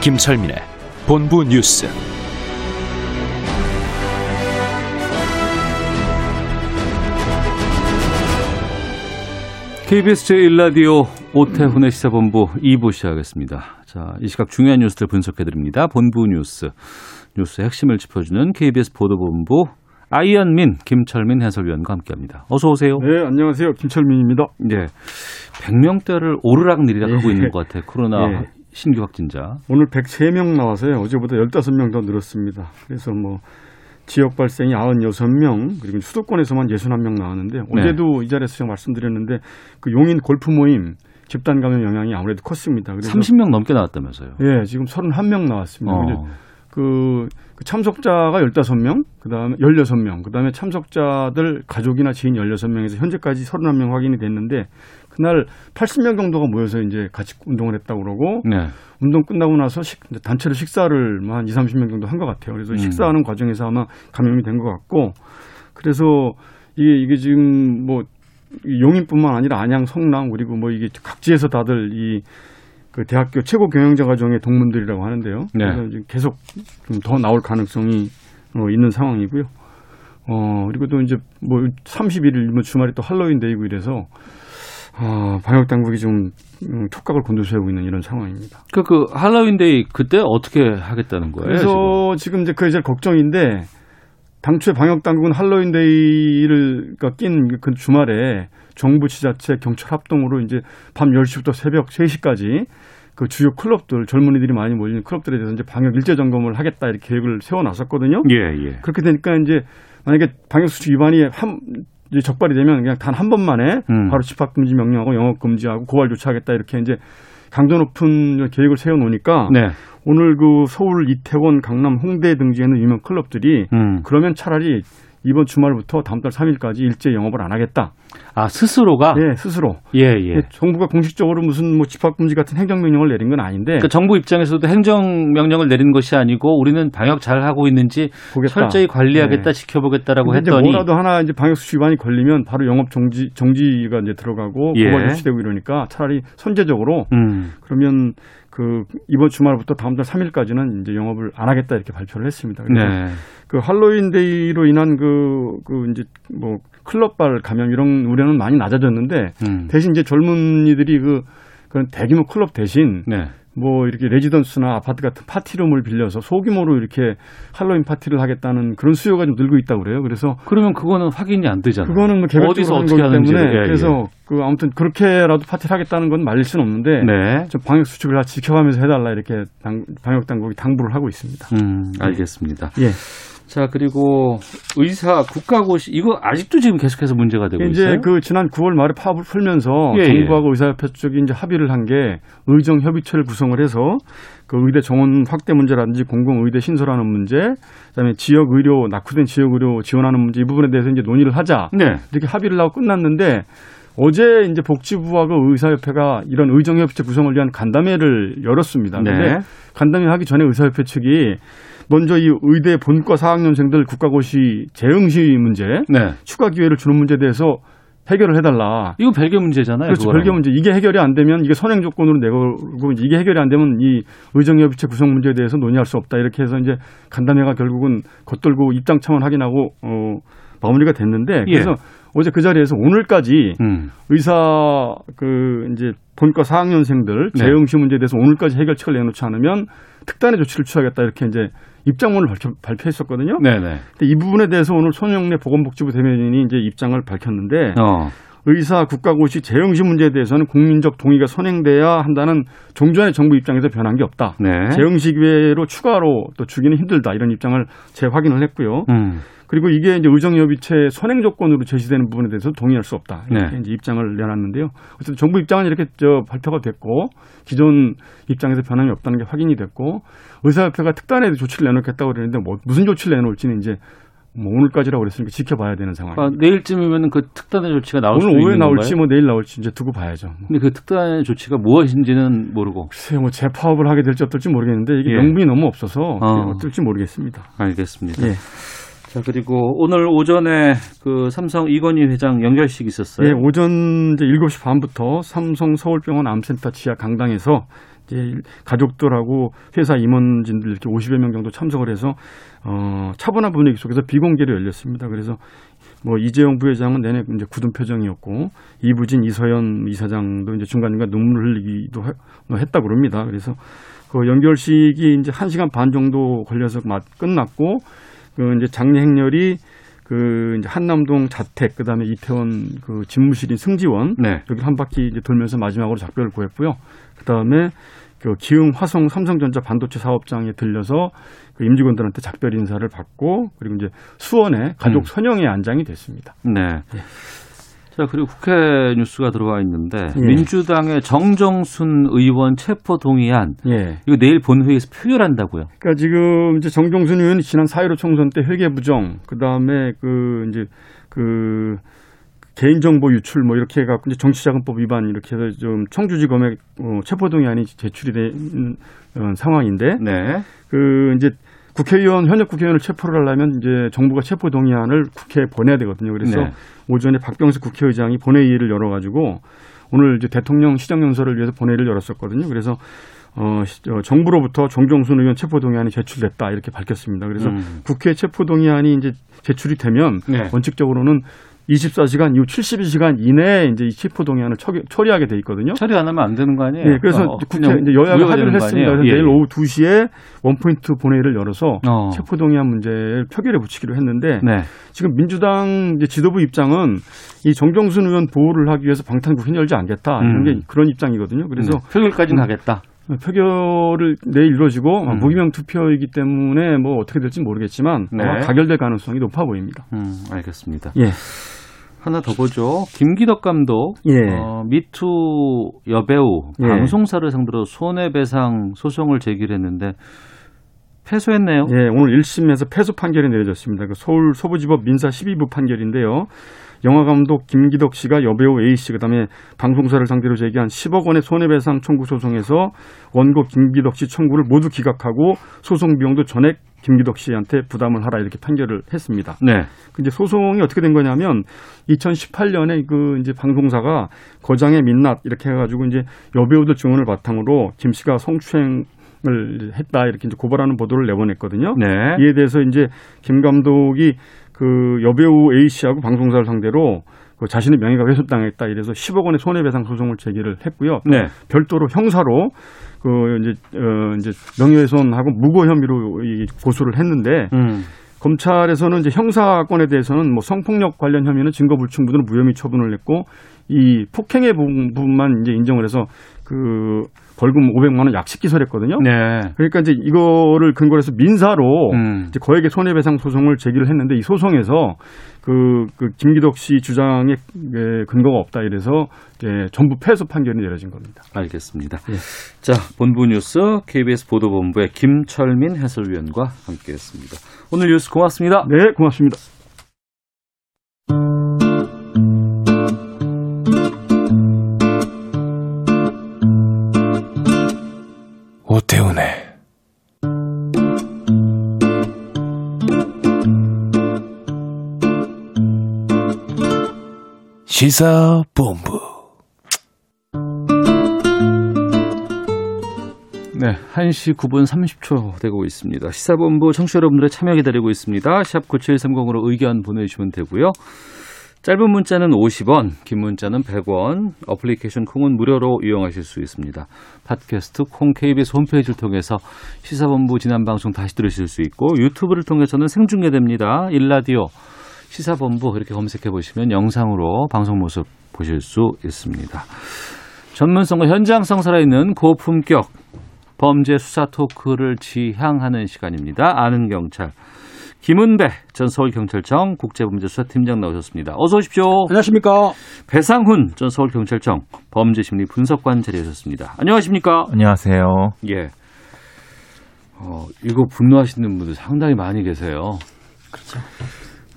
김철민의 본부 뉴스. KBS 제1라디오 오태훈의 시사본부 2부 시작하겠습니다. 자, 이 시각 중요한 뉴스들 분석해드립니다. 본부 뉴스. 뉴스의 핵심을 짚어주는 KBS 보도본부 아이언민, 김철민 해설위원과 함께합니다. 어서 오세요. 네, 안녕하세요. 김철민입니다. 네, 100명대를 오르락 내리락 하고 예. 있는 것 같아요. 코로나 예. 신규 확진자. 오늘 103명 나와서요. 어제보다 15명 더 늘었습니다. 그래서 뭐 지역 발생이 96명, 그리고 수도권에서만 61명 나왔는데 어제도 이 자리에서 제가 말씀드렸는데 그 용인 골프 모임 집단 감염 영향이 아무래도 컸습니다. 그래서 30명 넘게 나왔다면서요. 예, 지금 31명 나왔습니다. 어. 그, 그 참석자가 15명, 그다음에 16명, 그다음에 참석자들 가족이나 지인 16명에서 현재까지 31명 확인이 됐는데 그날 80명 정도가 모여서 이제 같이 운동을 했다고 그러고 네. 운동 끝나고 나서 식, 단체로 식사를 뭐한 2, 30명 정도 한 것 같아요. 그래서 음. 식사하는 과정에서 아마 감염이 된 것 같고 그래서 이게 이게 지금 뭐 용인뿐만 아니라 안양, 성남 그리고 뭐 이게 각지에서 다들 이 그 대학교 최고 경영자 과정의 동문들이라고 하는데요. 네. 그래서 지금 계속 좀 더 나올 가능성이 어, 있는 상황이고요. 어 그리고 또 이제 뭐 31일 뭐 주말이 또 할로윈 데이고 이래서 아, 방역 당국이 좀 음, 촉각을 곤두세우고 있는 이런 상황입니다. 그, 그 할로윈데이 그때 어떻게 하겠다는 거예요? 그래서 지금, 이제 그게 제일 걱정인데 당초에 방역 당국은 할로윈 데이를 그러니까 낀 그 주말에 정부 지자체 경찰 합동으로 이제 밤 10시부터 새벽 3시까지 그 주요 클럽들 젊은이들이 많이 몰리는 클럽들에 대해서 이제 방역 일제 점검을 하겠다 이렇게 계획을 세워 놨었거든요. 예, 예. 그렇게 되니까 이제 만약에 방역 수칙 위반이 한 적발이 되면 그냥 단 한 번만에 음. 바로 집합 금지 명령하고 영업 금지하고 고발 조치하겠다 이렇게 이제 강도 높은 계획을 세워 놓으니까 네. 오늘 그 서울, 이태원, 강남, 홍대 등지에 있는 유명 클럽들이 음. 그러면 차라리 이번 주말부터 다음 달 3일까지 일제 영업을 안 하겠다. 아, 스스로가? 예, 스스로. 예, 예. 정부가 공식적으로 무슨 뭐 집합 금지 같은 행정 명령을 내린 건 아닌데 그러니까 정부 입장에서도 행정 명령을 내린 것이 아니고 우리는 방역 잘 하고 있는지 보겠다. 철저히 관리하겠다, 네. 지켜보겠다라고 했더니 뭐라도 하나 이제 방역 수칙 위반이 걸리면 바로 영업 정지 정지가 이제 들어가고 예. 고발 조치되고 이러니까 차라리 선제적으로 음. 그러면 그 이번 주말부터 다음 달 3일까지는 이제 영업을 안 하겠다 이렇게 발표를 했습니다. 그래서 네. 그 할로윈 데이로 인한 그, 그 이제 뭐 클럽발 감염 이런 우려는 많이 낮아졌는데 음. 대신 이제 젊은이들이 그 그런 대규모 클럽 대신 네. 뭐 이렇게 레지던스나 아파트 같은 파티룸을 빌려서 소규모로 이렇게 할로윈 파티를 하겠다는 그런 수요가 좀 늘고 있다고 그래요. 그래서 그러면 그거는 확인이 안 되잖아요. 그거는 뭐 개별적으로 어디서 어떻게 하는지. 때문에 예, 예. 그래서 그 아무튼 그렇게라도 파티를 하겠다는 건 말릴 수는 없는데 네. 좀 방역 수칙을 다 지켜가면서 해달라 이렇게 당, 방역 당국이 당부를 하고 있습니다. 음, 알겠습니다. 예. 자, 그리고 의사 국가고시 이거 아직도 지금 계속해서 문제가 되고 이제 있어요. 그 지난 9월 말에 파업을 풀면서 예, 정부하고 의사협회 쪽이 이제 합의를 한 게 의정 협의체를 구성을 해서 그 의대 정원 확대 문제라든지 공공 의대 신설하는 문제, 그다음에 지역 의료 낙후된 지역 의료 지원하는 문제 이 부분에 대해서 이제 논의를 하자 네. 이렇게 합의를 하고 끝났는데 어제 이제 복지부하고 의사협회가 이런 의정협의체 구성을 위한 간담회를 열었습니다. 네. 근데 간담회 하기 전에 의사협회 측이 먼저 이 의대 본과 4학년생들 국가고시 재응시 문제 네. 추가 기회를 주는 문제에 대해서 해결을 해달라. 이거 별개 문제잖아요. 그렇죠. 별개 문제. 이게 해결이 안 되면 이게 선행 조건으로 내고 이제 이게 해결이 안 되면 이 의정협의체 구성 문제에 대해서 논의할 수 없다. 이렇게 해서 이제 간담회가 결국은 겉돌고 입장 차원 확인하고 어 마무리가 됐는데 그래서 예. 어제 그 자리에서 오늘까지 음. 의사 그 이제 본과 4학년생들 네. 재응시 문제에 대해서 오늘까지 해결책을 내놓지 않으면 특단의 조치를 취하겠다 이렇게 이제 입장문을 발표, 발표 했었거든요. 네네. 근데 이 부분에 대해서 오늘 손영래 보건복지부 대변인이 이제 입장을 밝혔는데 어. 의사 국가고시 재형식 문제에 대해서는 국민적 동의가 선행돼야 한다는 종전의 정부 입장에서 변한 게 없다. 네. 재형식 외로 추가로 또 주기는 힘들다 이런 입장을 재확인을 했고요. 음. 그리고 이게 이제 의정협의체 선행 조건으로 제시되는 부분에 대해서 동의할 수 없다. 이렇게 네. 이제 입장을 내놨는데요. 어쨌든 정부 입장은 이렇게 저 발표가 됐고 기존 입장에서 변함이 없다는 게 확인이 됐고 의사협회가 특단의 조치를 내놓겠다고 그러는데 뭐 무슨 조치를 내놓을지는 이제 뭐 오늘까지라고 그랬으니까 지켜봐야 되는 상황입니다. 그러니까 내일쯤이면 그 특단의 조치가 나올 오늘 오후에 나올지 건가요? 뭐 내일 나올지 이제 두고 봐야죠. 뭐. 근데 그 특단의 조치가 무엇인지는 모르고. 글쎄요, 뭐 재파업을 하게 될지 어떨지 모르겠는데 이게 예. 명분이 너무 없어서 어. 어떨지 모르겠습니다. 알겠습니다. 예. 자 그리고 오늘 오전에 그 삼성 이건희 회장 연결식 있었어요. 예, 오전 이제 7시 반부터 삼성 서울병원 암센터 지하 강당에서 이제 가족들하고 회사 임원진들 이렇게 50여 명 정도 참석을 해서 어, 차분한 분위기 속에서 비공개로 열렸습니다. 그래서 뭐 이재용 부회장은 내내 이제 굳은 표정이었고 이부진 이서연 이사장도 이제 중간중간 눈물을 흘리기도 해- 뭐 했다고 그럽니다. 그래서 그 연결식이 이제 1시간 반 정도 걸려서 막 끝났고 그 이제 장례 행렬이 그 이제 한남동 자택 그다음에 이태원 그 집무실인 승지원 네. 여기 한 바퀴 이제 돌면서 마지막으로 작별을 구했고요. 그다음에 그 기흥 화성 삼성전자 반도체 사업장에 들려서 그 임직원들한테 작별 인사를 받고 그리고 이제 수원에 가족 음. 선영에 안장이 됐습니다. 네. 자 그리고 국회 뉴스가 들어와 있는데 예. 민주당의 정정순 의원 체포 동의안 예. 이거 내일 본회의에서 표결한다고요. 그러니까 지금 이제 정종순 의원이 지난 4.15 총선 때 회계 부정, 그 다음에 그 이제 그 개인정보 유출 뭐 이렇게 해갖고 이제 정치자금법 위반 이렇게 해서 좀 청주지검에 어, 체포동의안이 제출이 된 어, 상황인데 네. 그 이제 국회의원 현역 국회의원을 체포를 하려면 이제 정부가 체포 동의안을 국회에 보내야 되거든요. 그래서 네. 오전에 박병석 국회의장이 본회의를 열어가지고 오늘 이제 대통령 시정연설을 위해서 본회의를 열었었거든요. 그래서 어, 시- 어, 정부로부터 정종순 의원 체포 동의안이 제출됐다 이렇게 밝혔습니다. 그래서 음. 국회 체포 동의안이 이제 제출이 되면 네. 원칙적으로는 24시간 이후 72시간 이내에 이제 이 체포 동의안을 처리, 처리 하게 돼 있거든요. 처리 안 하면 안 되는 거 아니에요? 예, 그래서 어, 국회 이제 여야가 합의를 했습니다. 그래서 예, 내일 예. 오후 2시에 원포인트 본회의를 열어서 어. 체포 동의안 문제를 표결에 붙이기로 했는데 네. 지금 민주당 이제 지도부 입장은 이 정정순 의원 보호를 하기 위해서 방탄국회 열지 않겠다 이런 음. 게 그런 입장이거든요. 그래서 네. 표결까지는 음. 가겠다. 표결을 내일 이루어지고 음. 무기명 투표이기 때문에 뭐 어떻게 될지 모르겠지만 네. 가결될 가능성이 높아 보입니다. 음, 알겠습니다. 예. 하나 더 보죠. 김기덕 감독, 예. 어, 미투 여배우 예. 방송사를 상대로 손해배상 소송을 제기했는데 패소했네요. 예, 오늘 1심에서 패소 판결이 내려졌습니다. 그 서울 서부지법 민사 12부 판결인데요. 영화 감독 김기덕 씨가 여배우 A 씨 그다음에 방송사를 상대로 제기한 10억 원의 손해배상 청구 소송에서 원고 김기덕 씨 청구를 모두 기각하고 소송 비용도 전액 김기덕 씨한테 부담을 하라 이렇게 판결을 했습니다. 네. 그 이제 소송이 어떻게 된 거냐면 2018년에 그 이제 방송사가 거장의 민낯 이렇게 해가지고 이제 여배우들 증언을 바탕으로 김 씨가 성추행 을 했다 이렇게 이제 고발하는 보도를 내보냈거든요. 네. 이에 대해서 이제 김 감독이 그 여배우 A 씨하고 방송사를 상대로 그 자신의 명예가 훼손당했다 이래서 10억 원의 손해배상 소송을 제기를 했고요. 네. 별도로 형사로 그 이제 어 이제 명예훼손하고 무고 혐의로 이 고소를 했는데 음. 검찰에서는 이제 형사건에 대해서는 뭐 성폭력 관련 혐의는 증거 불충분으로 무혐의 처분을 했고 이 폭행의 부분- 부분만 이제 인정을 해서 그 벌금 500만 원 약식 기소를 했거든요. 네. 그러니까 이제 이거를 근거로 해서 민사로 음. 이제 거액의 손해배상 소송을 제기를 했는데 이 소송에서 그, 그 김기덕 씨 주장에 예, 근거가 없다 이래서 이제 전부 패소 판결이 내려진 겁니다. 알겠습니다. 예. 자, 본부 뉴스 KBS 보도본부의 김철민 해설위원과 함께했습니다. 오늘 뉴스 고맙습니다. 네, 고맙습니다. 시사본부 네, 1시 9분 30초 되고 있습니다. 시사본부 청취자 여러분들의 참여 기다리고 있습니다. 샵 9730으로 의견 보내주시면 되고요. 짧은 문자는 50원, 긴 문자는 100원, 어플리케이션 콩은 무료로 이용하실 수 있습니다. 팟캐스트 콩 KBS 홈페이지를 통해서 시사본부 지난 방송 다시 들으실 수 있고 유튜브를 통해서는 생중계됩니다. 일라디오 시사본부 이렇게 검색해 보시면 영상으로 방송 모습 보실 수 있습니다. 전문성과 현장성 살아있는 고품격 범죄 수사 토크를 지향하는 시간입니다. 아는 경찰. 김은배 전 서울경찰청 국제범죄수사팀장 나오셨습니다. 어서 오십시오. 안녕하십니까. 배상훈 전 서울경찰청 범죄심리 분석관 자리하셨습니다. 안녕하십니까? 안녕하세요. 예. 어, 이거 분노하시는 분들 상당히 많이 계세요. 그렇죠.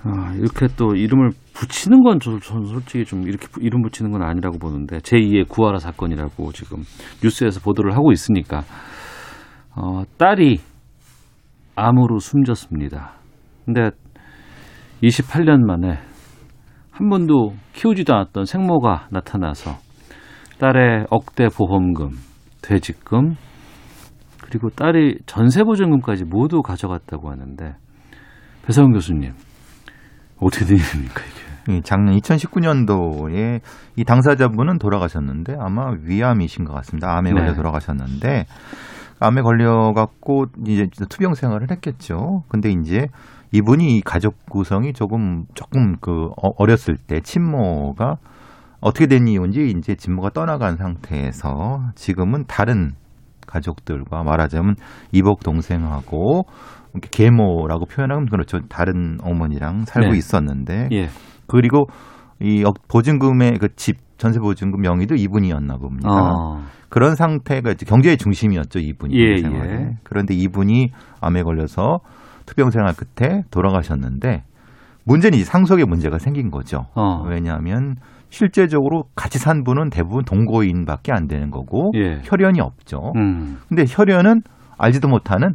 아, 이렇게 또 이름을 붙이는 건 저, 저는 솔직히 좀 이렇게 부- 이름 붙이는 건 아니라고 보는데 제2의 구하라 사건이라고 지금 뉴스에서 보도를 하고 있으니까 어, 딸이 암으로 숨졌습니다. 근데 28년 만에 한 번도 키우지도 않았던 생모가 나타나서 딸의 억대 보험금, 퇴직금, 그리고 딸이 전세 보증금까지 모두 가져갔다고 하는데 배상훈 교수님 어떻게 된 일입니까 이게? 이 작년 2019년도에 이 당사자분은 돌아가셨는데 아마 위암이신 것 같습니다. 암에 걸려 네. 돌아가셨는데 암에 걸려갖고 이제 투병 생활을 했겠죠. 근데 이제 이분이 이 가족 구성이 조금 조금 그 어- 어렸을 때 친모가 어떻게 된 이유인지 이제 친모가 떠나간 상태에서 지금은 다른 가족들과 말하자면 이복 동생하고 계모라고 표현하면 그렇죠. 다른 어머니랑 살고 네. 있었는데 예. 그리고 이 억- 보증금의 그 집 전세 보증금 명의도 이분이었나 봅니다. 어. 그런 상태가 이제 경제의 중심이었죠 이분이 예, 생활에. 예. 그런데 이분이 암에 걸려서 투병 생활 끝에 돌아가셨는데 문제는 이 상속의 문제가 생긴 거죠. 어. 왜냐하면 실제적으로 같이 산 분은 대부분 동거인밖에 안 되는 거고 예. 혈연이 없죠. 음. 근데 혈연은 알지도 못하는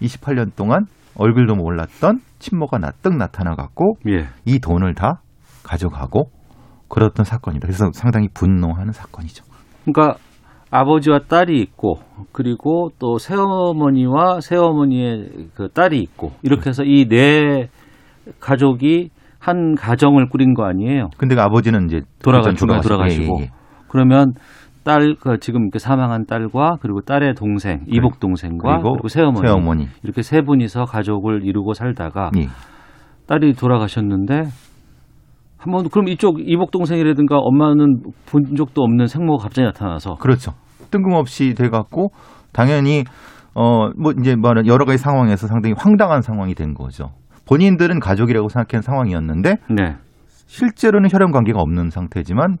28년 동안 얼굴도 몰랐던 친모가 나뜩 나타나 갖고 예. 이 돈을 다 가져가고 그랬던 사건이다. 그래서 상당히 분노하는 사건이죠. 그러니까 아버지와 딸이 있고 그리고 또 새어머니와 새어머니의 그 딸이 있고 이렇게 해서 이 네 가족이 한 가정을 꾸린 거 아니에요? 근데 그 아버지는 이제 돌아가 중간에 돌아가시고 예, 예, 예. 그러면 딸, 그 지금 그 사망한 딸과 그리고 딸의 동생, 이복 동생과 그리고 그리고 새어머니, 새어머니. 이렇게 세 분이서 가족을 이루고 살다가 예. 딸이 돌아가셨는데 한 번 그럼 이쪽 이복 동생이라든가 엄마는 본 적도 없는 생모가 갑자기 나타나서 그렇죠. 뜬금없이 돼 갖고 당연히 어 뭐 이제 말은 여러 가지 상황에서 상당히 황당한 상황이 된 거죠. 본인들은 가족이라고 생각하는 상황이었는데 네. 실제로는 혈연 관계가 없는 상태지만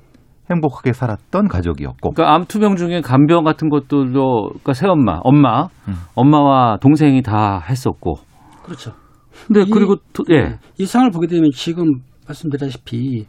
행복하게 살았던 가족이었고 그러니까 암 투병 중에 간병 같은 것들도 그러니까 새엄마, 엄마, 음. 엄마와 동생이 다 했었고. 그렇죠. 근데 이- 그리고 또, 예. 이 상황을 보게 되면 지금 말씀드렸다시피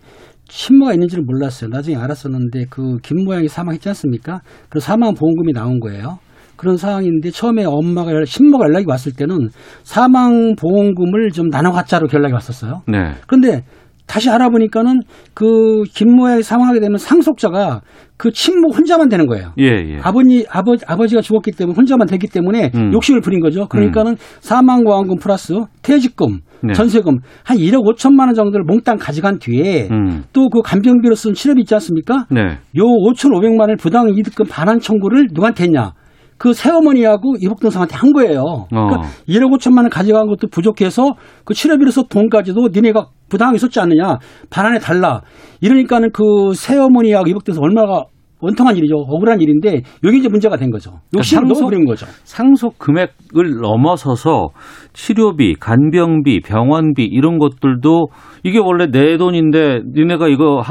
친모가 있는지는 몰랐어요. 나중에 알았었는데 그 김모양이 사망했지 않습니까? 그래서 사망 보험금이 나온 거예요. 그런 상황인데 처음에 엄마가 친모가 연락이 왔을 때는 사망 보험금을 좀 나눠 갖자로 연락이 왔었어요. 네. 그런데 다시 알아보니까는 그 김모양이 사망하게 되면 상속자가 그 친모 혼자만 되는 거예요. 예, 예. 아버지 아버 아버지가 죽었기 때문에 혼자만 되기 때문에 음. 욕심을 부린 거죠. 그러니까는 사망보험금 플러스 퇴직금, 네. 전세금 한 1억 5천만 원 정도를 몽땅 가져간 뒤에 음. 또그 간병비로 쓴 치료비 있지 않습니까? 네. 요 5,500만 원을 부당 이득금 반환 청구를 누구한테 했냐? 그 새어머니하고 이복동생한테 한 거예요. 어. 그러니까 1억 5천만 원 가져간 것도 부족해서 그 치료비로 썼 돈까지도 니네가 부당하게 썼지 않느냐? 반환해 달라. 이러니까는 그 새어머니하고 이복동생 얼마가 원통한 일이죠. 억울한 일인데 여기 이제 문제가 된 거죠. 욕심을 상속- 너무 거죠. 상속 금액을 넘어서서 치료비, 간병비, 병원비 이런 것들도 이게 원래 내 돈인데 니네가 이거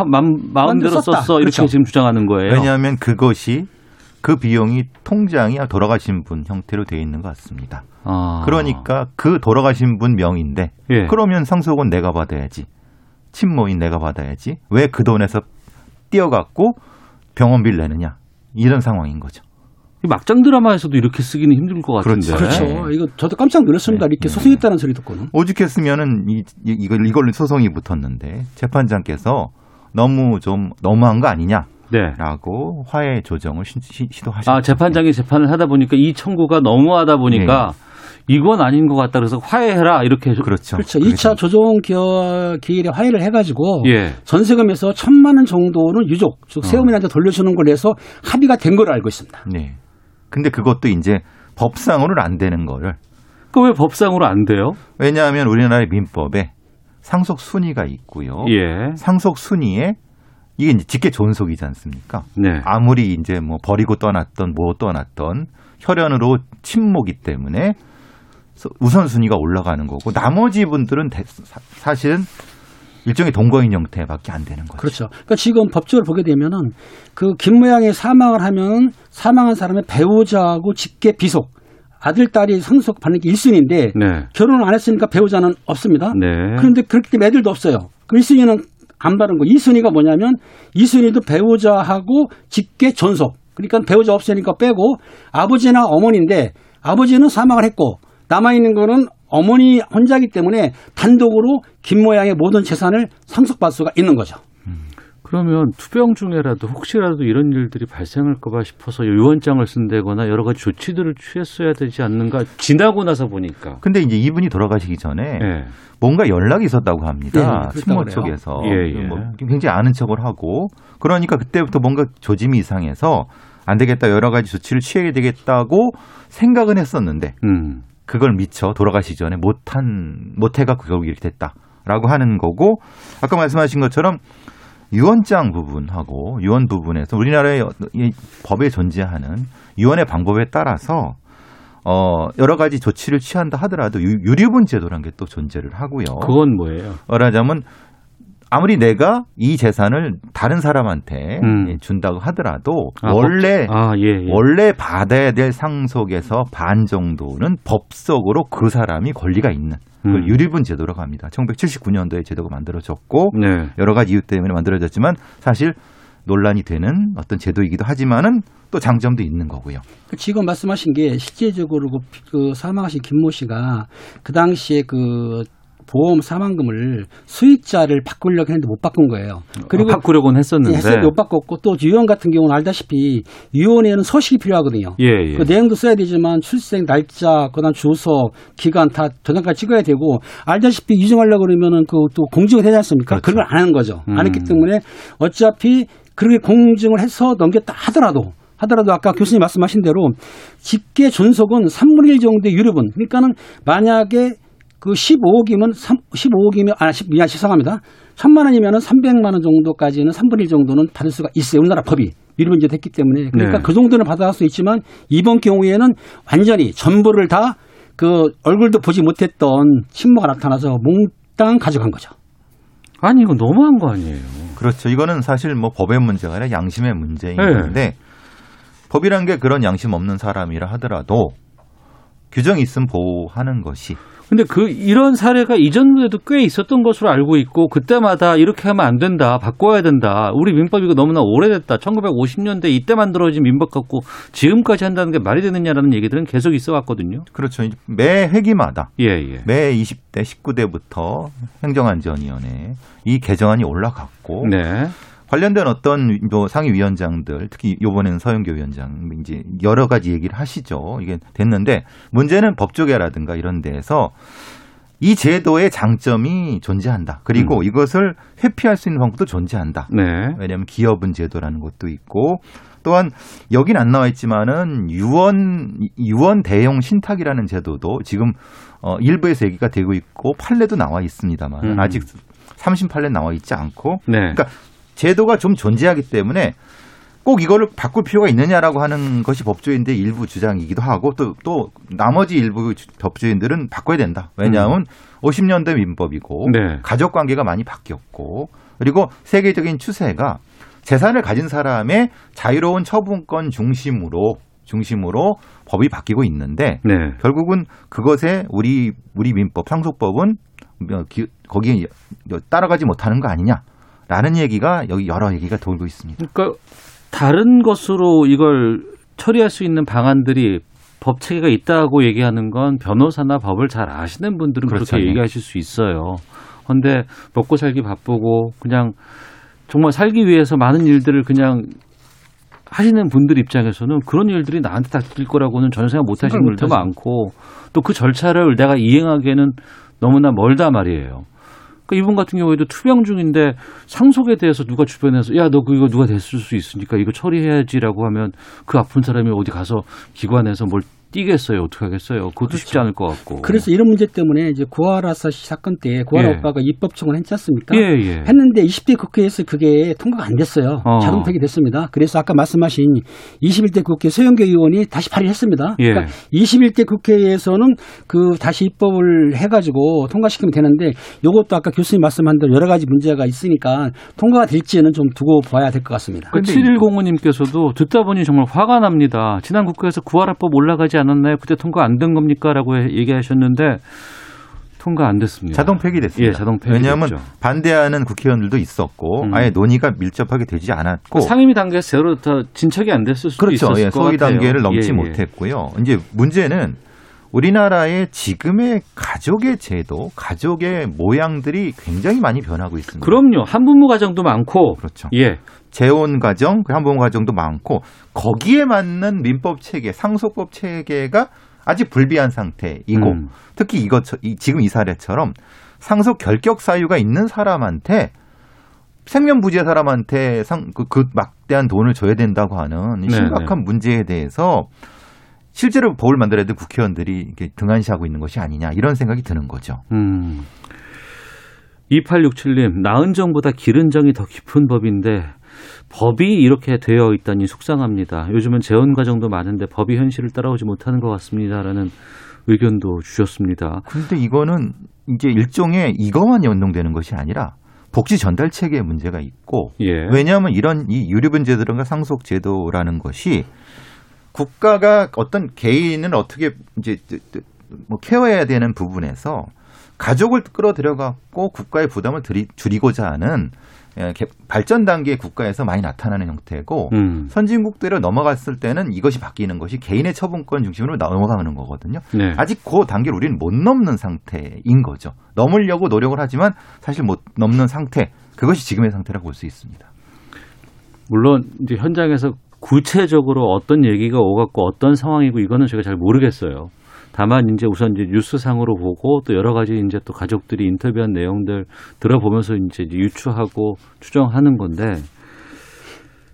마음대로. 썼어 이렇게 그렇죠. 지금 주장하는 거예요. 왜냐하면 그것이 그 비용이 통장이 돌아가신 분 형태로 되어 있는 것 같습니다. 아. 그러니까 그 돌아가신 분 명인데 예. 그러면 상속은 내가 받아야지. 친모인 내가 받아야지. 왜 그 돈에서 띄어갖고 병원비를 내느냐. 이런 상황인 거죠. 이 막장 드라마에서도 이렇게 쓰기는 힘들 것 같은데. 그렇죠. 그렇죠. 이거 저도 깜짝 놀랐습니다. 이렇게 소송했다는 소리 듣고는. 오죽했으면은 이, 이- 이걸 이걸로 소송이 붙었는데 재판장께서 너무 좀 너무한 거 아니냐 라고 네. 화해 조정을 시, 도하셨죠 아 재판장이 재판을 하다 보니까 이 청구가 너무하다 보니까 이건 아닌 것 같다 그래서 화해해라 이렇게 해서- 그렇죠. 그렇죠. 2차 조정 기일에 화해를 해가지고 예. 전세금에서 천만 원 정도는 유족, 어. 즉 세어머니한테 돌려주는 걸로 해서 합의가 된 걸로 알고 있습니다. 네. 근데 그것도 이제 법상으로는 안 되는 거를 그왜 법상으로 안 돼요? 왜냐하면 우리나라의 민법에 상속 순위가 있고요. 예. 상속 순위에 이게 이제 직계 존속이지 않습니까? 네. 아무리 이제 뭐 버리고 떠났던 뭐 떠났던 혈연으로 친모기 때문에 우선순위가 올라가는 거고 나머지 분들은 사- 사실은 일종의 동거인 형태밖에 안 되는 거죠. 그렇죠. 그러니까 지금 법적으로 보게 되면은 그 김모양이 사망을 하면 사망한 사람의 배우자하고 직계 비속 아들 딸이 상속 받는 게 1순위인데 네. 결혼을 안 했으니까 배우자는 없습니다. 네. 그런데 그렇기 때문에 애들도 없어요. 그 1순위는 안 받은 거. 2순위가 뭐냐면 2순위도 배우자하고 직계 존속. 그러니까 배우자 없으니까 빼고 아버지나 어머니인데 아버지는 사망을 했고 남아있는 거는 어머니 혼자기 때문에 단독으로 김 모양의 모든 재산을 상속받을 수가 있는 거죠. 그러면 투병 중에라도 혹시라도 이런 일들이 발생할까봐 싶어서 유언장을 쓴다거나 여러 가지 조치들을 취했어야 되지 않는가 지나고 나서 보니까. 근데 이제 이분이 돌아가시기 전에 예. 뭔가 연락이 있었다고 합니다. 네, 친모. 쪽에서 예, 예. 뭐 굉장히 아는 척을 하고 그러니까 그때부터 뭔가 조짐이 이상해서 안 되겠다 여러 가지 조치를 취해야 되겠다고 생각은 했었는데 음. 그걸 미처 돌아가시기 전에 못한 못해갖고 결국 이렇게 됐다라고 하는 거고 아까 말씀하신 것처럼 유언장 부분하고 유언 부분에서 우리나라의 이 법에 존재하는 유언의 방법에 따라서 어 여러 가지 조치를 취한다 하더라도 유, 유류분 제도라는 게 또 존재를 하고요. 그건 뭐예요? 말하자면 아무리 내가 이 재산을 다른 사람한테 음. 준다고 하더라도 아, 원래 아, 예, 예. 원래 받아야 될 상속에서 반 정도는 법적으로 그 사람이 권리가 있는 그걸 음. 유리분 제도라고 합니다. 1979년도에 제도가 만들어졌고 네. 여러 가지 이유 때문에 만들어졌지만 사실 논란이 되는 어떤 제도이기도 하지만은 또 장점도 있는 거고요. 그 지금 말씀하신 게 실제적으로 그, 그 사망하신 김모 씨가 그 당시에 그 보험 사망금을 수익자를 바꾸려고 했는데 못 바꾼 거예요. 그리고 바꾸려고는 했었는데. 했을 때못 바꿨고 또 유언 같은 경우는 알다시피 유언에는 서식이 필요하거든요. 예, 예. 그 내용도 써야 되지만 출생 날짜, 그다음 주소, 기간 다 도장까지 찍어야 되고 알다시피 유증하려고 그러면은 그 또 공증을 해야 않습니까? 그걸안 하는 거죠. 음. 안 했기 때문에 어차피 그렇게 공증을 해서 넘겼다 하더라도 하더라도 아까 교수님 말씀하신 대로 직계 존속은 3분의 1 정도의 유류분. 그러니까는 만약에 그 15억이면 3, 15억이면 아, 10, 미안 죄송합니다. 1천만 원이면은 300만 원 정도까지는 3분의 1 정도는 받을 수가 있어요. 우리나라 법이. 유류분제 됐기 때문에. 그러니까 네. 그 정도는 받아갈 수 있지만 이번 경우에는 완전히 전부를 다 그 얼굴도 보지 못했던 친모가 나타나서 몽땅 가져간 거죠. 아니 이거 너무한 거 아니에요? 그렇죠. 이거는 사실 뭐 법의 문제가 아니라 양심의 문제인 네. 건데 법이란 게 그런 양심 없는 사람이라 하더라도 규정이 있으면 보호하는 것이 근데 그 이런 사례가 이전에도 꽤 있었던 것으로 알고 있고 그때마다 이렇게 하면 안 된다, 바꿔야 된다. 우리 민법 이거 너무나 오래됐다. 1950년대 이때 만들어진 민법 갖고 지금까지 한다는 게 말이 되느냐라는 얘기들은 계속 있어 왔거든요. 그렇죠. 매 회기마다 예, 예. 매 20대, 19대부터 행정안전위원회 이 개정안이 올라갔고 네. 관련된 어떤 뭐 상임위원장들 특히 이번에는 서영교 위원장 이제 여러 가지 얘기를 하시죠. 이게 됐는데 문제는 법조계라든가 이런 데에서 이 제도의 장점이 존재한다. 그리고 음. 이것을 회피할 수 있는 방법도 존재한다. 네. 왜냐하면 기업은 제도라는 것도 있고 또한 여긴 안 나와 있지만은 유언 유언 대용 신탁이라는 제도도 지금 어 일부에서 얘기가 되고 있고 판례도 나와 있습니다만 음. 아직 3심 판례 나와 있지 않고 네. 그러니까 제도가 좀 존재하기 때문에 꼭 이거를 바꿀 필요가 있느냐라고 하는 것이 법조인들의 일부 주장이기도 하고 또, 또 나머지 일부 주- 법조인들은 바꿔야 된다. 왜냐하면 50년대 민법이고 음. 네. 가족 관계가 많이 바뀌었고 그리고 세계적인 추세가 재산을 가진 사람의 자유로운 처분권 중심으로 중심으로 법이 바뀌고 있는데 네. 결국은 그것에 우리 우리 민법 상속법은 어, 기- 거기에 따라가지 못하는 거 아니냐 라는 얘기가 여기 여러 얘기가 돌고 있습니다. 그러니까 다른 것으로 이걸 처리할 수 있는 방안들이 법 체계가 있다고 얘기하는 건 변호사나 법을 잘 아시는 분들은 그 그렇죠. 렇게 얘기하실 수 있어요. 근데 먹고 살기 바쁘고 그냥 정말 살기 위해서 많은 일들을 그냥 하시는 분들 입장에서는 그런 일들이 나한테 닥칠 거라고는 전혀 생각 못 하시는 분들도. 많고 또 그 절차를 내가 이행하기에는 너무나 멀다 말이에요. 그러니까 이분 같은 경우에도 투병 중인데 상속에 대해서 누가 주변에서 야 너 그거 누가 됐을 수 있으니까 이거 처리해야지라고 하면 그 아픈 사람이 어디 가서 기관에서 뭘 뛰겠어요. 어떻게 하겠어요. 그것도 쉽지 않을 것 같고. 그렇죠. 그래서 이런 문제 때문에 이제 구하라사 씨 사건 때 구하라 예. 오빠가 입법 청원 했지 않습니까? 예, 예. 했는데 20대 국회에서 그게 통과가 안 됐어요. 어. 자동 폐기됐습니다. 그래서 아까 말씀하신 21대 국회 소영교 의원이 다시 발의했습니다. 예. 그러니까 21대 국회에서는 그 다시 입법을 해가지고 통과시키면 되는데 이것도 아까 교수님 말씀한 대로 여러 가지 문제가 있으니까 통과가 될지는 좀 두고 봐야 될 것 같습니다. 그 7105님께서도 듣다 보니 정말 화가 납니다. 지난 국회에서 구하라법 올라가지 않 았나요? 그때 통과 안 된 겁니까? 라고 해- 얘기하셨는데 통과 안 됐습니다. 자동 폐기됐습니다. 예, 자동 폐기. 왜냐하면 반대하는 국회의원들도 있었고 음. 아예 논의가 밀접하게 되지 않았고 상임위 단계에서 제대로 다 진척이 안 됐을 수도 그렇죠. 있었을 예, 것 소위 같아요. 단계를 넘지 예, 예. 못했고요. 이제 문제는 우리나라의 지금의 가족의 제도, 가족의 모양들이 굉장히 많이 변하고 있습니다. 그럼요. 한부모 가정도 많고. 그렇죠. 예. 재혼 가정, 그 한부모 가정도 많고 거기에 맞는 민법 체계, 상속법 체계가 아직 불비한 상태이고 음. 특히 이것 이- 지금 이 사례처럼 상속 결격 사유가 있는 사람한테 생명부재 사람한테 상, 그, 그 막대한 돈을 줘야 된다고 하는 이 네, 심각한 문제에 대해서 실제로 법을 만들어야 될 국회의원들이 이렇게 등한시하고 있는 것이 아니냐 이런 생각이 드는 거죠. 음. 2867님, 나은 정보다 기른 정이 더 깊은 법인데 법이 이렇게 되어 있다니 속상합니다. 요즘은 재혼 과정도 많은데 법이 현실을 따라오지 못하는 것 같습니다라는 의견도 주셨습니다. 근데 이거는 이제 일종의 이거만 연동되는 것이 아니라 복지 전달 체계에 문제가 있고 예. 왜냐하면 이런 이 유류분 제도라든가 상속 제도라는 것이 국가가 어떤 개인을 어떻게 이제 뭐 케어해야 되는 부분에서 가족을 끌어들여 갖고 국가의 부담을 들이, 줄이고자 하는 예, 개- 발전 단계의 국가에서 많이 나타나는 형태고 음. 선진국대로 넘어갔을 때는 이것이 바뀌는 것이 개인의 처분권 중심으로 넘어가는 거거든요. 네. 아직 그 단계를 우리는 못 넘는 상태인 거죠. 넘으려고 노력을 하지만 사실 못 넘는 상태. 그것이 지금의 상태라고 볼 수 있습니다. 물론 이제 현장에서 구체적으로 어떤 얘기가 오갔고 어떤 상황이고 이거는 제가 잘 모르겠어요. 다만 이제 우선 이제 뉴스상으로 보고 또 여러 가지 이제 또 가족들이 인터뷰한 내용들 들어보면서 이제 유추하고 추정하는 건데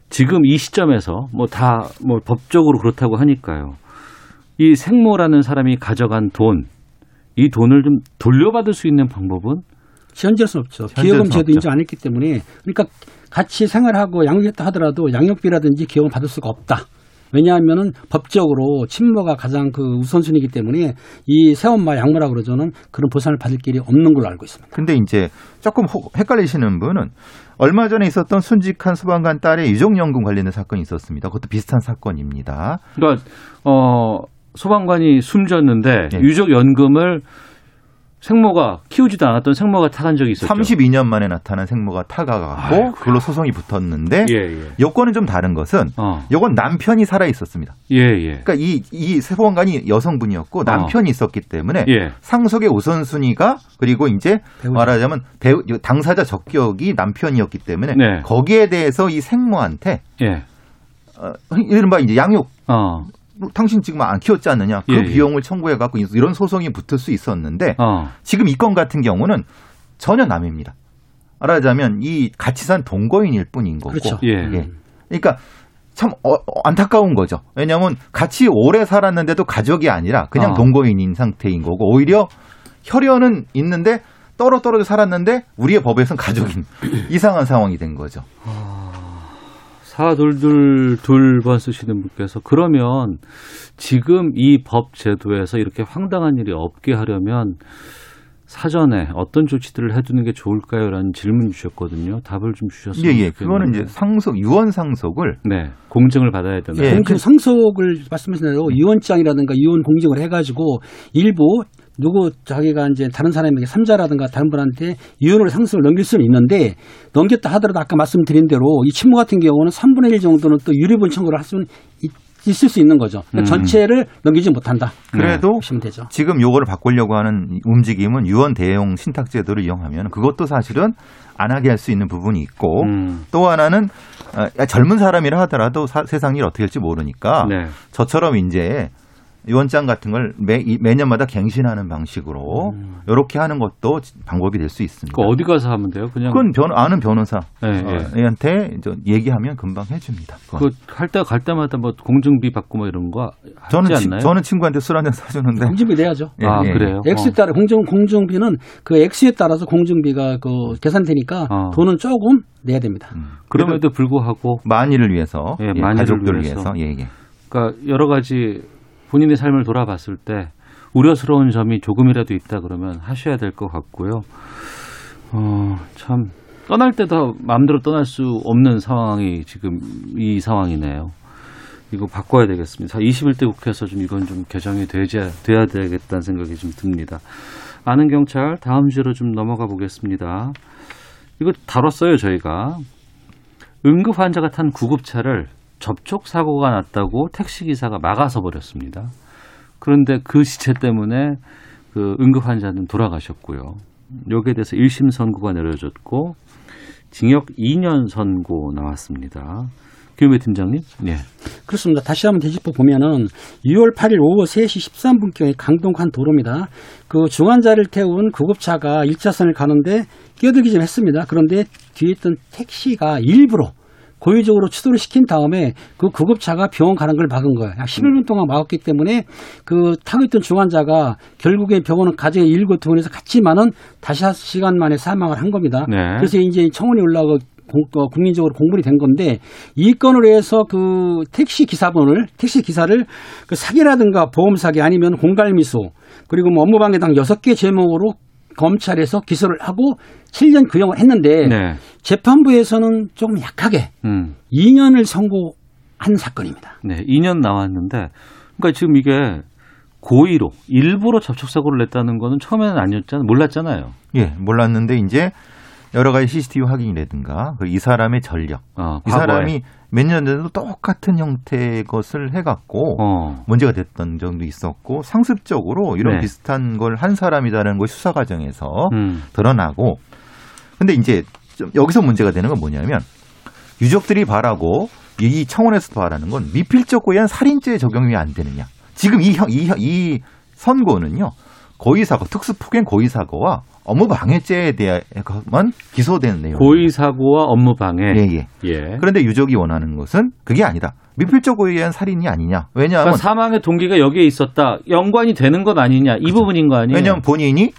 지금 이 시점에서 뭐 다뭐 법적으로 그렇다고 하니까요. 이 생모라는 사람이 가져간 돈, 이 돈을 좀 돌려받을 수 있는 방법은 현재로서는 없죠. 기여금 제도. 인정 안 했기 때문에 그러니까 같이 생활하고 양육했다 하더라도 양육비라든지 기여금 받을 수가 없다. 왜냐하면은 법적으로 친모가 가장 그 우선순위이기 때문에 이 새엄마 양모라 그러죠는 그런 보상을 받을 길이 없는 걸로 알고 있습니다. 근데 이제 조금 호- 헷갈리시는 분은 얼마 전에 있었던 순직한 소방관 딸의 유족연금 관련된 사건이 있었습니다. 그것도 비슷한 사건입니다. 그러니까 어 소방관이 숨졌는데 네. 유족 연금을 생모가 키우지도 않았던 생모가 타간 적이 있었죠. 32년 만에 나타난 생모가 타가갖고 아이고. 그걸로 소송이 붙었는데 예, 예. 요건은 좀 다른 것은 어. 요건 남편이 살아 있었습니다. 예, 예. 그러니까 이, 이 소방관이 여성분이었고 남편이 있었기 때문에 예. 상속의 우선순위가 그리고 이제 배우자. 말하자면 배우, 당사자 적격이 남편이었기 때문에 네. 거기에 대해서 이 생모한테 예. 어, 이른바 이제 양육 어. 당신 지금 안 키웠지 않느냐 그 예, 예. 비용을 청구해 갖고 이런 소송이 붙을 수 있었는데 어. 지금 이 건 같은 경우는 전혀 남입니다. 말하자면 이 같이 산 동거인일 뿐인 거고. 그렇죠. 예. 예. 그러니까 참 어, 어, 안타까운 거죠. 왜냐하면 같이 오래 살았는데도 가족이 아니라 그냥 어. 동거인인 상태인 거고 오히려 혈연은 있는데 떨어 떨어져 살았는데 우리의 법에서는 가족인 이상한 상황이 된 거죠. 사둘둘 둘번 쓰시는 분께서 그러면 지금 이 법 제도에서 이렇게 황당한 일이 없게 하려면 사전에 어떤 조치들을 해두는 게 좋을까요?라는 질문 주셨거든요. 답을 좀 주셨으면 예, 예. 그거는 이제 상속 유언 상속을 네 공증을 받아야 되나요? 예. 그 상속을 말씀하신 대로 유언장이라든가 유언 공증을 해가지고 일부 누구 자기가 이제 다른 사람에게 삼자라든가 다른 분한테 유언으로 상속을 넘길 수는 있는데 넘겼다 하더라도 아까 말씀드린 대로 이 친모 같은 경우는 3분의 1 정도는 또 유리분 청구를 할 수는 있, 있을 수 있는 거죠. 그러니까 음. 전체를 넘기지 못한다. 그래도 보시면 되죠. 지금 요거를 바꾸려고 하는 움직임은 유언 대용 신탁 제도를 이용하면 그것도 사실은 안 하게 할 수 있는 부분이 있고 음. 또 하나는 어, 야, 젊은 사람이라 하더라도 사- 세상 일 어떻게 될지 모르니까 네. 저처럼 이제 유언장 같은 걸 매, 이- 매년마다 갱신하는 방식으로 이렇게 하는 것도 방법이 될 수 있습니다. 그 어디 가서 하면 돼요? 그냥 그건 변, 아는 변호사 예, 예. 어, 한테 이제 얘기하면 금방 해줍니다. 그할 때 갈 때마다 뭐 공증비 받고 뭐 이런 거 하지 저는 치- 않나요? 저는 친구한테 술 한잔 사주는데 공증비 내야죠. 예, 아 예. 그래요? 액수에 어. 따라 공정 공정비는 그 액수에 따라서 공정비가 그 계산되니까 어. 돈은 조금 내야 됩니다. 그럼에도 불구하고 만일을 위해서 예, 예, 만일을 가족들을 위해서. 위해서, 예, 예. 그러니까 여러 가지 본인의 삶을 돌아봤을 때 우려스러운 점이 조금이라도 있다 그러면 하셔야 될 것 같고요. 어, 참 떠날 때도 마음대로 떠날 수 없는 상황이 지금 이 상황이네요. 이거 바꿔야 되겠습니다. 21대 국회에서 좀 이건 좀 개정이 되지, 돼야 되겠다는 생각이 좀 듭니다. 아는 경찰 다음 주로 좀 넘어가 보겠습니다. 이거 다뤘어요 저희가 응급 환자가 탄 구급차를 접촉 사고가 났다고 택시 기사가 막아서 버렸습니다. 그런데 그 시체 때문에 그 응급 환자는 돌아가셨고요. 여기에 대해서 1심 선고가 내려졌고 징역 2년 선고 나왔습니다. 김우배 팀장님, 예, 그렇습니다. 다시 한번 되짚어 보면은 6월 8일 오후 3시 13분경에 강동 한 도로입니다. 그 중환자를 태운 구급차가 1차선을 가는데 끼어들기 좀 했습니다. 그런데 뒤에 있던 택시가 일부러 고의적으로 추돌을 시킨 다음에 그 구급차가 병원 가는 걸 막은 거예요. 약 11분 동안 막았기 때문에 그 타고 있던 중환자가 결국에 병원은 가정에 일고 퇴원해서 갔지만은 다시 한 시간 만에 사망을 한 겁니다. 네. 그래서 이제 청원이 올라가 공- 어, 국민적으로 공분이 된 건데 이 건으로 해서 그 택시 기사분을 택시 기사를 그 사기라든가 보험 사기 아니면 공갈미수 그리고 뭐 업무방해당 여섯 개 제목으로 검찰에서 기소를 하고 7년 구형을 했는데 네, 재판부에서는 조금 약하게 음, 2년을 선고한 사건입니다. 네, 2년 나왔는데, 그러니까 지금 이게 고의로 일부러 접촉 사고를 냈다는 거는 처음에는 아니었잖아요, 몰랐잖아요. 예, 몰랐는데 이제 여러 가지 CCTV 확인이라든가 그이 사람의 전력, 어, 이. 사람이 몇 년 전에도 똑같은 형태의 것을 해갖고 어, 문제가 됐던 점도 있었고 상습적으로 이런 네. 비슷한 걸 한 사람이라는 것이 수사 과정에서 음, 드러나고 근데 이제 좀 여기서 문제가 되는 건 뭐냐면 유족들이 바라고 이 청원에서 바라는 건 미필적 고의한 살인죄 적용이 안 되느냐. 지금 이, 형, 이, 형- 이 선고는요. 고의사고, 특수폭행 고의사고와 업무방해죄에 대해만 기소된 내용. 고의 사고와 업무 방해. 예, 예. 예. 그런데 유족이 원하는 것은 그게 아니다. 미필적 고의에 의한 살인이 아니냐. 왜냐하면 그러니까 사망의 동기가 여기에 있었다. 연관이 되는 것 아니냐. 이 부분인 거 아니에요? 왜냐하면 본인이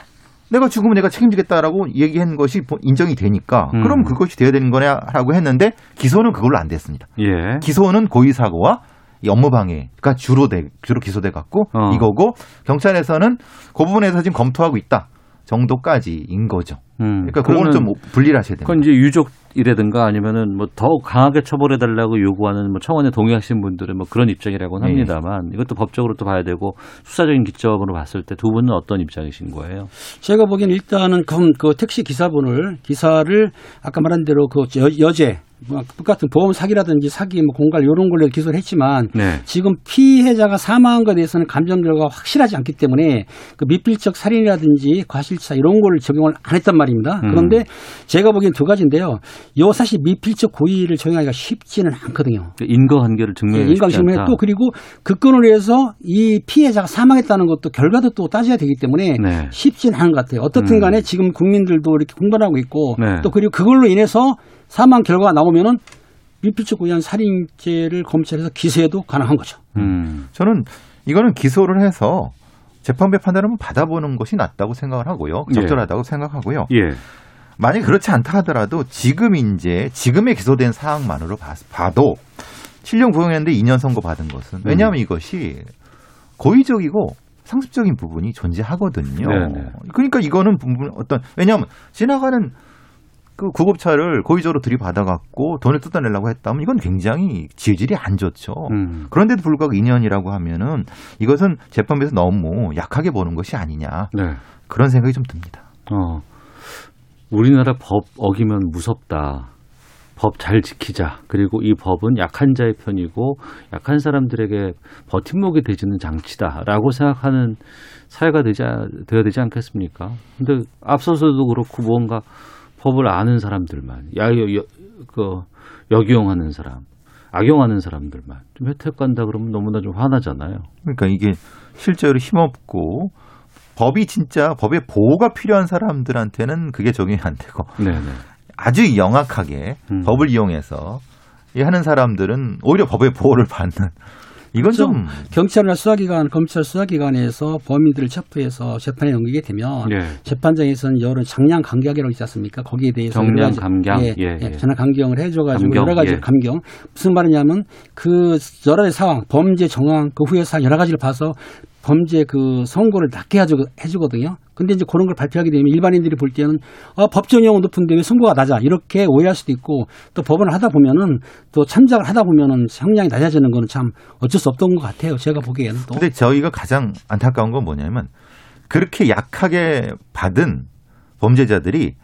내가 죽으면 내가 책임지겠다라고 얘기한 것이 보- 인정이 되니까 음. 그럼 그것이 돼야 되는 거냐라고 했는데 기소는 그걸로 안 됐습니다. 예. 기소는 고의 사고와 이 업무방해가 주로 돼 주로 기소돼 갖고 어. 이거고 경찰에서는 그 부분에서 지금 검토하고 있다 정도까지인 거죠. 음. 그러니까 그거는 좀 분리를 하셔야 됩니다. 그건 이제 유족이라든가 아니면은 뭐 더 강하게 처벌해 달라고 요구하는 뭐 청원에 동의하신 분들은 뭐 그런 입장이라고는 네. 합니다만 이것도 법적으로 또 봐야 되고 수사적인 기점으로 봤을 때 두 분은 어떤 입장이신 거예요? 제가 보기엔 일단은 그, 그 택시 기사분을 기사를 아까 말한 대로 그 여, 뭐 똑같은 보험 사기라든지 사기 뭐 공갈 이런 걸로 기소를 했지만 네. 지금 피해자가 사망한 것에 대해서는 감정 결과가 확실하지 않기 때문에 그 미필적 살인이라든지 과실치사 이런 걸 적용을 안 했단 말입니다. 음. 그런데 제가 보기엔 두 가지인데요. 요 사실 미필적 고의를 적용하기가 쉽지는 않거든요. 그 인과 관계를 증명해 쉽지 인강심문에 않다. 또 그리고 그 건으로 해서 이 피해자가 사망했다는 것도 결과도 또 따져야 되기 때문에 네. 쉽지는 않은 것 같아요. 어떻든 음. 간에 지금 국민들도 이렇게 공부하고 있고 네. 또 그리고 그걸로 인해서 사망 결과가 나오면은 미필적 고의한 살인죄를 검찰에서 기소해도 가능한 거죠. 음. 저는 이거는 기소를 해서 재판부의 판단을 받아보는 것이 낫다고 생각을 하고요. 예. 적절하다고 생각하고요. 예. 만약에 그렇지 않다 하더라도 지금 이제 지금에 기소된 사항만으로 봐- 봐도 7년 구형했는데 2년 선고 받은 것은 왜냐하면 음. 이것이 고의적이고 상습적인 부분이 존재하거든요. 네네. 그러니까 이거는 부분 어떤 왜냐하면 지나가는 그 구급차를 고의적으로 들이받아갖고 돈을 뜯어내려고 했다면 이건 굉장히 질질이 안 좋죠. 음. 그런데도 불구하고 2년이라고 하면은 이것은 재판부에서 너무 약하게 보는 것이 아니냐 네. 그런 생각이 좀 듭니다. 어. 우리나라 법 어기면 무섭다. 법 잘 지키자. 그리고 이 법은 약한 자의 편이고 약한 사람들에게 버팀목이 되지는 장치다라고 생각하는 사회가 되지 되어야 되지 않겠습니까? 근데 앞서서도 그렇고 뭔가 법을 아는 사람들만 야, 여, 여, 그 역이용하는 사람 악용하는 사람들만 좀 혜택 간다 그러면 너무나 좀 화나잖아요. 그러니까 이게 실제로 힘없고 법이 진짜 법의 보호가 필요한 사람들한테는 그게 적용이 안 되고 네네. 아주 영악하게 음. 법을 이용해서 이 하는 사람들은 오히려 법의 보호를 받는 이건 그렇죠. 좀 경찰이나 수사기관, 검찰 수사기관에서 범인들을 체포해서 재판에 넘기게 되면 예. 재판장에서는 여러 장량 감경이라고 있지 않습니까? 거기에 대해서 정량 감경? 예, 예, 예, 예. 전화 감경을 해줘가지고 감경, 여러 가지 예. 를 감경 무슨 말이냐면 그 여러 가지 상황, 범죄 정황, 그 후의 상황 여러 가지를 봐서 범죄 그 선고를 낮게 해주, 해주거든요. 근데 이제 그런 걸 발표하게 되면 일반인들이 볼 때는 아, 법정형은 높은데 왜 선고가 낮아 이렇게 오해할 수도 있고 또 법원을 하다 보면은 또 참작을 하다 보면은 형량이 낮아지는 거는 참 어쩔 수 없던 것 같아요. 제가 보기에는 또. 근데 저희가 가장 안타까운 건 뭐냐면 그렇게 약하게 받은 범죄자들이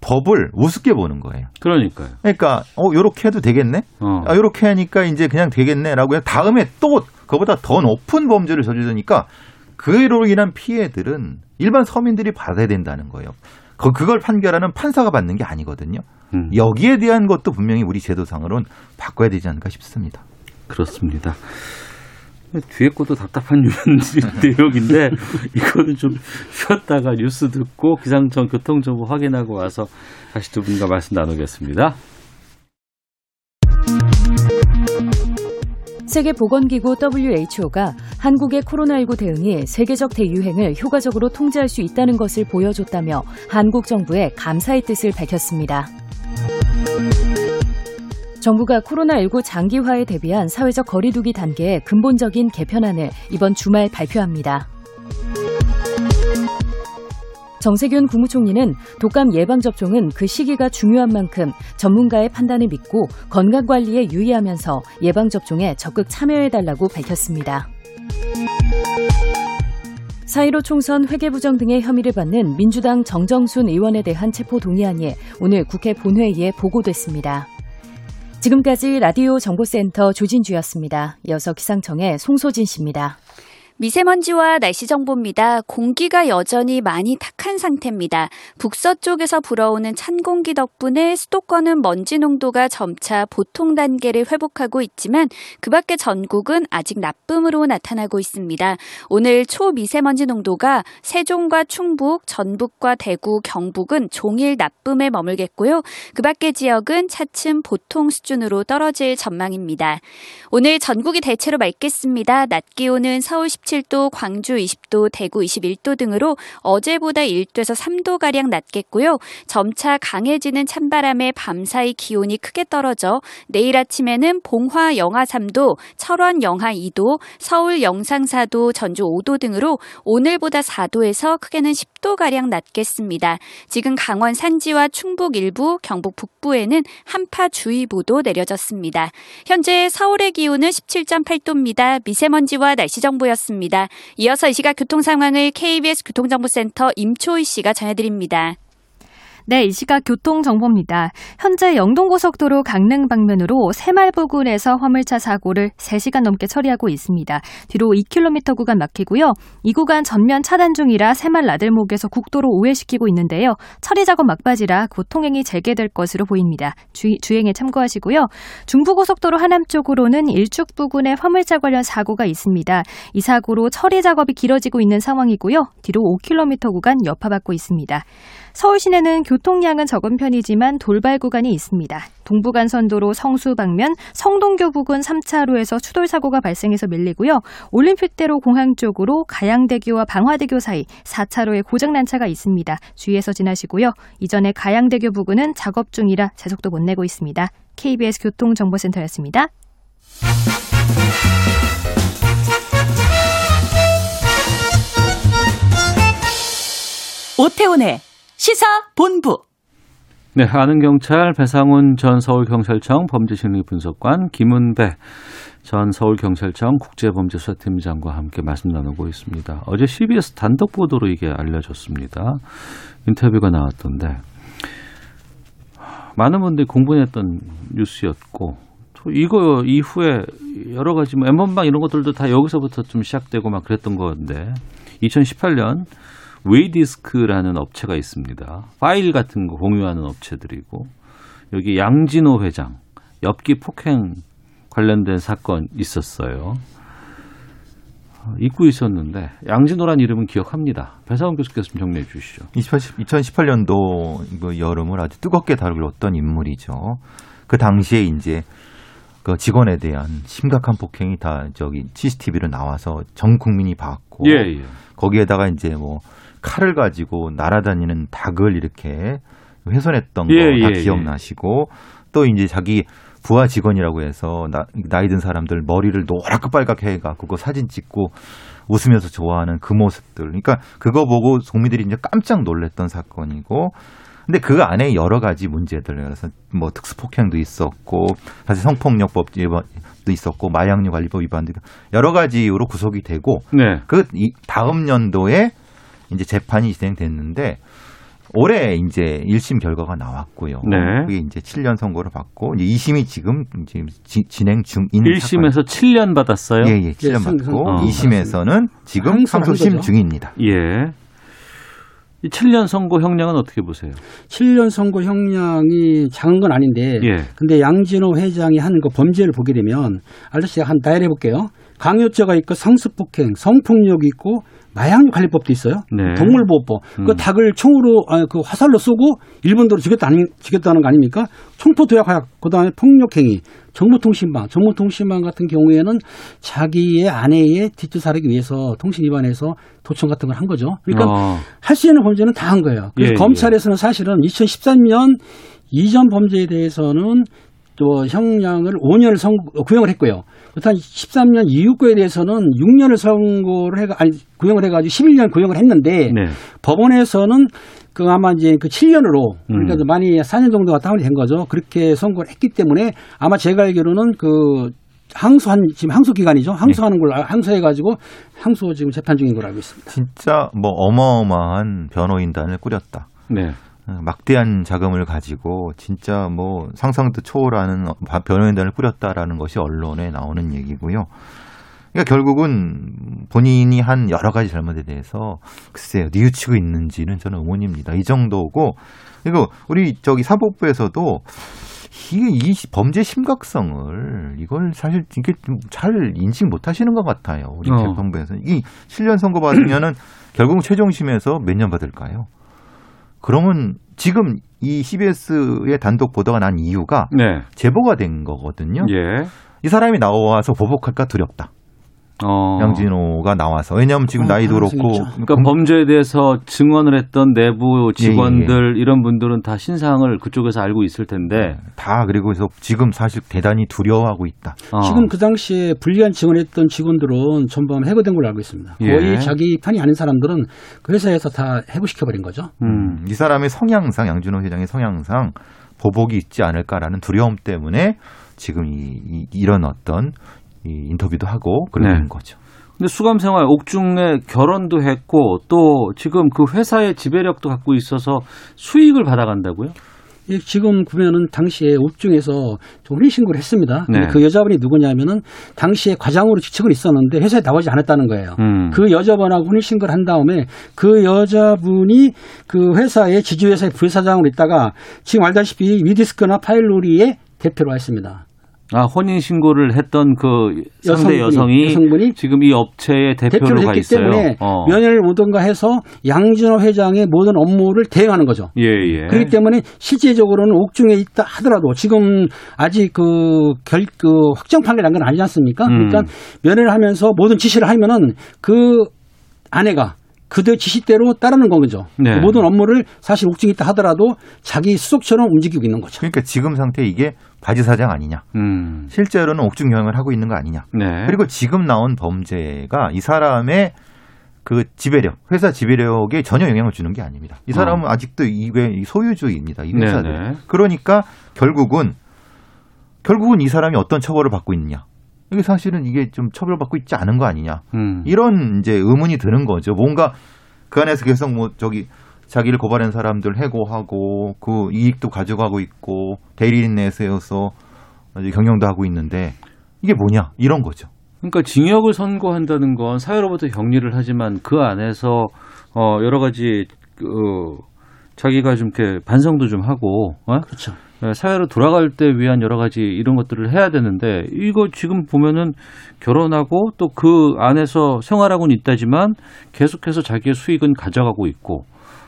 법을 우습게 보는 거예요. 그러니까요. 그러니까 어 요렇게 해도 되겠네. 어. 아 요렇게 하니까 이제 그냥 되겠네라고 해 다음에 또 그보다 더 높은 범죄를 저지르니까 그로 인한 피해들은 일반 서민들이 받아야 된다는 거예요. 그 그걸 판결하는 판사가 받는 게 아니거든요. 음, 여기에 대한 것도 분명히 우리 제도상으로는 바꿔야 되지 않을까 싶습니다. 그렇습니다. 뒤에 것도 답답한 내용인데 이거는 좀 쉬었다가 뉴스 듣고 기상청 교통정보 확인하고 와서 다시 두 분과 말씀 나누겠습니다. 세계 보건기구 WHO가 한국의 코로나19 대응이 세계적 대유행을 효과적으로 통제할 수 있다는 것을 보여줬다며 한국 정부에 감사의 뜻을 밝혔습니다. 정부가 코로나19 장기화에 대비한 사회적 거리두기 단계의 근본적인 개편안을 이번 주말 발표합니다. 정세균 국무총리는 독감 예방접종은 그 시기가 중요한 만큼 전문가의 판단을 믿고 건강관리에 유의하면서 예방접종에 적극 참여해달라고 밝혔습니다. 4.15 총선 회계부정 등의 혐의를 받는 민주당 정정순 의원에 대한 체포동의안이 오늘 국회 본회의에 보고됐습니다. 지금까지 라디오 정보센터 조진주였습니다. 이어서 기상청의 송소진 씨입니다. 미세먼지와 날씨 정보입니다. 공기가 여전히 많이 탁한 상태입니다. 북서쪽에서 불어오는 찬 공기 덕분에 수도권은 먼지 농도가 점차 보통 단계를 회복하고 있지만 그 밖에 전국은 아직 나쁨으로 나타나고 있습니다. 오늘 초미세먼지 농도가 세종과 충북, 전북과 대구, 경북은 종일 나쁨에 머물겠고요. 그 밖의 지역은 차츰 보통 수준으로 떨어질 전망입니다. 오늘 전국이 대체로 맑겠습니다. 낮 기온은 서울 17도, 광주 20도, 대구 21도 등으로 어제보다 1도에서 3도가량 낮겠고요. 점차 강해지는 찬바람에 밤사이 기온이 크게 떨어져 내일 아침에는 봉화 영하 3도, 철원 영하 2도, 서울 영상 4도, 전주 5도 등으로 오늘보다 4도에서 크게는 10도가량 낮겠습니다. 지금 강원 산지와 충북 일부, 경북 북부에는 한파주의보도 내려졌습니다. 현재 서울의 기온은 17.8도입니다. 미세먼지와 날씨 정보였 습니다. 이어서 이 시각 교통 상황을 KBS 교통정보센터 임초희 씨가 전해드립니다. 네, 이 시각 교통정보입니다. 현재 영동고속도로 강릉 방면으로 새말 부근에서 화물차 사고를 3시간 넘게 처리하고 있습니다. 뒤로 2km 구간 막히고요. 이 구간 전면 차단 중이라 새말 나들목에서 국도로 우회시키고 있는데요. 처리 작업 막바지라 곧 통행이 재개될 것으로 보입니다. 주, 주행에 참고하시고요. 중부고속도로 하남 쪽으로는 일축 부근에 화물차 관련 사고가 있습니다. 이 사고로 처리 작업이 길어지고 있는 상황이고요. 뒤로 5km 구간 여파받고 있습니다. 서울 시내는 교통량은 적은 편이지만 돌발 구간이 있습니다. 동부간선도로 성수 방면 성동교 부근 3차로에서 추돌 사고가 발생해서 밀리고요. 올림픽대로 공항 쪽으로 가양대교와 방화대교 사이 4차로에 고장난 차가 있습니다. 주의해서 지나시고요. 이전에 가양대교 부근은 작업 중이라 제속도 못 내고 있습니다. KBS 교통정보센터였습니다. 오태훈의 시사본부. 네, 아는 경찰 배상훈 전 서울경찰청 범죄심리분석관 김은배 전 서울경찰청 국제범죄수사팀장과 함께 말씀 나누고 있습니다. 어제 CBS 단독 보도로 이게 알려졌습니다. 인터뷰가 나왔던데 많은 분들이 공분했던 뉴스였고 또 이거 이후에 여러 가지 뭐 엠번방 이런 것들도 다 여기서부터 좀 시작되고 막 그랬던 건데 2018년 웨이디스크라는 업체가 있습니다. 파일 같은 거 공유하는 업체들이고 여기 양진호 회장 엽기 폭행 관련된 사건 있었어요. 어, 잊고 있었는데 양진호란 이름은 기억합니다. 배상훈 교수께서 좀 정리해 주시죠. 2018년도 그 여름을 아주 뜨겁게 다루었던 인물이죠. 그 당시에 이제 그 직원에 대한 심각한 폭행이 다 저기 CCTV로 나와서 전 국민이 봤고 예, 예. 거기에다가 이제 뭐 칼을 가지고 날아다니는 닭을 이렇게 훼손했던 거다 예, 예, 기억나시고 또 이제 자기 부하 직원이라고 해서 나, 나이 든 사람들 머리를 노랗게 빨갛게 해갖고 그거 사진 찍고 웃으면서 좋아하는 그 모습들. 그러니까 그거 보고 국민들이 이제 깜짝 놀랐던 사건이고 근데 그 안에 여러 가지 문제들 그래서 뭐 특수폭행도 있었고 사실 성폭력법 위반도 있었고 마약류 관리법 위반도 여러 가지 이유로 구속이 되고 네. 그 이- 다음 연도에 이제 재판이 진행됐는데 올해 이제 1심 결과가 나왔고요. 네. 그게 이제 7년 선고를 받고 이제 2심이 지금 지금 지- 진행 중인 1심에서 7년 받았어요? 예, 예, 7년 선- 받고 선- 2심에서는 지금 거죠. 중입니다. 예. 이 7년 선고 형량은 어떻게 보세요? 7년 선고 형량이 작은 건 아닌데 예. 근데 양진호 회장이 한그 범죄를 보게 되면 아저씨 한 나열해 볼게요. 강요죄가 있고 상습폭행, 성폭력이 있고 마약류 관리법도 있어요. 네. 동물보호법. 음. 그 닭을 총으로 아, 그 화살로 쏘고 일본도로 죽였다 아니, 죽였다는 거 아닙니까? 총포 도약, 그다음에 폭력행위, 정보통신망, 정보통신망 같은 경우에는 자기의 아내의 뒷조사하기 위해서 통신 위반해서 도청 같은 걸 한 거죠. 그러니까 어. 할수 있는 범죄는 다 한 거예요. 그래서 예, 검찰에서는 사실은 2013년 이전 범죄에 대해서는 또 형량을 5년을 선 구형을 했고요. 그렇다면 13년 이후 거에 대해서는 6년을 선고를 해가 아니 구형을 해가지고 11년 구형을 했는데 네. 법원에서는 그 아마 이제 그 7년으로 그러니까 음. 좀 많이 4년 정도가 다운이 된 거죠. 그렇게 선고를 했기 때문에 아마 제가 알기로는 그 항소한 지금 항소 기간이죠. 항소하는 걸 알- 항소해 가지고 항소 지금 재판 중인 걸로 알고 있습니다. 진짜 뭐 어마어마한 변호인단을 꾸렸다. 네. 어, 막대한 자금을 가지고 진짜 뭐 상상도 초월하는 바- 변호인단을 꾸렸다라는 것이 언론에 나오는 얘기고요. 그러니까 결국은 본인이 한 여러 가지 잘못에 대해서 글쎄요 뉘우치고 있는지는 저는 의문입니다. 이 정도고 그리고 우리 저기 사법부에서도 이게 이 범죄 심각성을 이걸 사실 이게 좀 잘 인식 못 하시는 것 같아요. 우리 어. 재판부에서 이 7년 선고 받으면은 결국 최종심에서 몇 년 받을까요? 그러면 지금 이 CBS의 단독 보도가 난 이유가 네. 제보가 된 거거든요. 예. 이 사람이 나와서 보복할까 두렵다. 어. 양진호가 나와서 왜냐하면 지금 어, 나이도 그렇고. 그러니까 범죄에 대해서 증언을 했던 내부 직원들 이런 분들은 다 신상을 그쪽에서 알고 있을 텐데 다 그리고 그래서 지금 사실 대단히 두려워하고 있다. 어. 지금 그 당시에 불리한 증언했던 직원들은 전부 해고된 걸로 알고 있습니다. 거의 예. 자기 편이 아닌 사람들은 그 회사에서 다 해고시켜 버린 거죠. 음. 이 사람의 성향상 양준호 회장의 성향상 보복이 있지 않을까라는 두려움 때문에 지금 이, 이, 런 어떤 이 인터뷰도 하고 그러는 네. 거죠. 근데 수감 생활 옥중에 결혼도 했고 또 지금 그 회사의 지배력도 갖고 있어서 수익을 받아간다고요? 이 지금 보면은 당시에 옥중에서 혼인 신고를 했습니다. 근데 네. 그 여자분이 누구냐면은 당시에 과장으로 직책은 있었는데 회사에 나오지 않았다는 거예요. 음. 그 여자분하고 혼인 신고를 한 다음에 그 여자분이 그 회사의 지주회사의 부회사장으로 있다가 지금 알다시피 위디스크나 파일로리의 대표로 와 있습니다. 아 혼인 신고를 했던 그 상대 여성이 여성분이 지금 이 업체의 대표로 대표를 가 했기 있어요. 때문에 어. 면회를 오던가 해서 양진호 회장의 모든 업무를 대행하는 거죠. 예, 예. 그렇기 때문에 실제적으로는 옥중에 있다 하더라도 지금 아직 그 결, 그 확정 판결 난 건 아니지 않습니까? 음. 그러니까 면회를 하면서 모든 지시를 하면은 그 아내가 그들 지시대로 따르는 건 거죠. 네. 그 모든 업무를 사실 옥중에 있다 하더라도 자기 수속처럼 움직이고 있는 거죠. 그러니까 지금 상태 이게 바지 사장 아니냐. 음. 실제로는 옥중 경영을 하고 있는 거 아니냐. 네. 그리고 지금 나온 범죄가 이 사람의 그 지배력, 회사 지배력에 전혀 영향을 주는 게 아닙니다. 이 사람은 아직도 이외 소유주입니다. 이 회사들. 어. 네네. 그러니까 결국은 결국은 이 사람이 어떤 처벌을 받고 있느냐. 이게 사실은 이게 좀 처벌받고 있지 않은 거 아니냐. 음. 이런 이제 의문이 드는 거죠. 뭔가 그 안에서 계속 뭐 저기 자기를 고발한 사람들 해고하고 그 이익도 가져가고 있고 대리인 내세워서 경영도 하고 있는데 이게 뭐냐 이런 거죠. 그러니까 징역을 선고한다는 건 사회로부터 격리를 하지만 그 안에서 어 여러 가지 그 자기가 좀 이렇게 반성도 좀 하고 어? 그렇죠. 예, 사회로 돌아갈 때 위한 여러 가지 이런 것들을 해야 되는데 이거 지금 보면은 결혼하고 또 그 안에서 생활하고는 있다지만 계속해서 자기의 수익은 가져가고 있고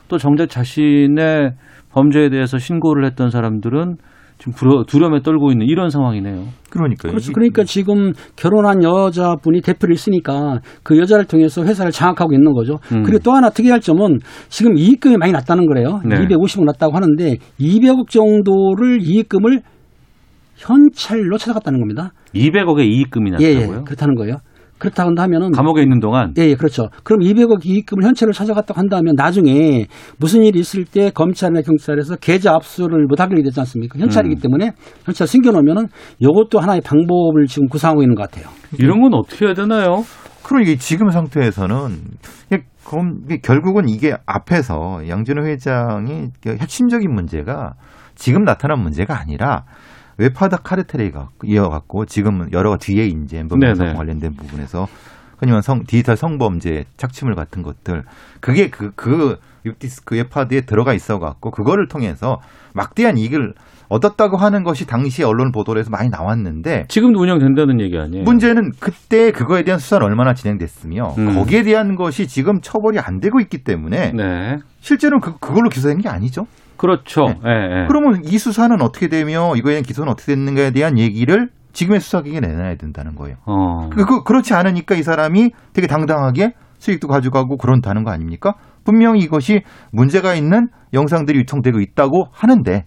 또 정작 자신의 범죄에 대해서 신고를 했던 사람들은 지금 두려, 두려움에 떨고 있는 이런 상황이네요. 그러니까요. 그렇죠. 그러니까 지금 결혼한 여자분이 대표를 있으니까 그 여자를 통해서 회사를 장악하고 있는 거죠. 음. 그리고 또 하나 특이할 점은 지금 이익금이 많이 났다는 거래요. 네. 250억 났다고 하는데 200억 정도를 이익금을 현찰로 찾아갔다는 겁니다. 200억의 이익금이 예, 났다고요? 예, 그렇다는 거예요. 그렇다고 한다면은 감옥에 있는 동안 예, 예, 그렇죠. 그럼 200억 이익금을 현찰로 찾아갔다고 한다면 나중에 무슨 일이 있을 때 검찰이나 경찰에서 계좌 압수를 못 하게 되지 않습니까? 현찰이기 음. 때문에 현찰 숨겨 놓으면은 이것도 하나의 방법을 지금 구상하고 있는 것 같아요. 이런 건 어떻게 해야 되나요? 그러니까 지금 상태에서는 이게 검- 이게 결국은 이게 앞에서 양준호 회장이 핵심적인 문제가 지금 나타난 문제가 아니라 웹하다 카르텔에 가- 이어갖고 지금은 여러 뒤에 이제 엠번방 네네. 관련된 부분에서 흔히만 성 디지털 성범죄 착취물 같은 것들 그게 그그 육디스크 웹하드에 들어가 있어 갖고 그거를 통해서 막대한 이익을 얻었다고 하는 것이 당시 언론 보도에서 많이 나왔는데 지금도 운영된다는 얘기 아니에요? 문제는 그때 그거에 대한 수사는 얼마나 진행됐으며 음. 거기에 대한 것이 지금 처벌이 안 되고 있기 때문에 네. 실제로는 그, 그걸로 기소된 게 아니죠. 그렇죠. 예, 예. 그러면 이 수사는 어떻게 되며 이거에 대한 기소는 어떻게 됐는가에 대한 얘기를 지금의 수사기관에 내놔야 된다는 거예요. 어. 그, 그- 그렇지 않으니까 이 사람이 되게 당당하게 수익도 가져가고 그런다는 거 아닙니까? 분명히 이것이 문제가 있는 영상들이 유통되고 있다고 하는데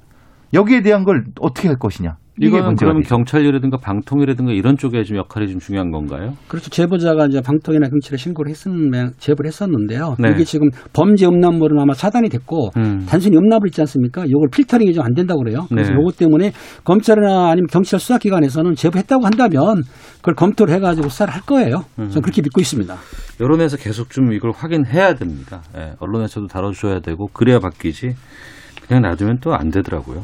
여기에 대한 걸 어떻게 할 것이냐. 이게 이거는 그러면. 경찰이라든가 방통이라든가 이런 쪽에 좀 역할이 좀 중요한 건가요? 그렇죠. 제보자가 이제 방통이나 경찰에 신고를 했었는, 제보를 했었는데요. 네. 이게 지금 범죄 음란물은 아마 차단이 됐고, 음. 단순히 음란물 있지 않습니까? 이걸 필터링이 좀 안 된다고 그래요. 그래서 네. 요것 때문에 검찰이나 아니면 경찰 수사기관에서는 제보했다고 한다면 그걸 검토를 해가지고 수사를 할 거예요. 음. 저는 그렇게 믿고 있습니다. 여론에서 계속 좀 이걸 확인해야 됩니다. 예, 언론에서도 다뤄줘야 되고 그래야 바뀌지. 그냥 놔두면 또 안 되더라고요.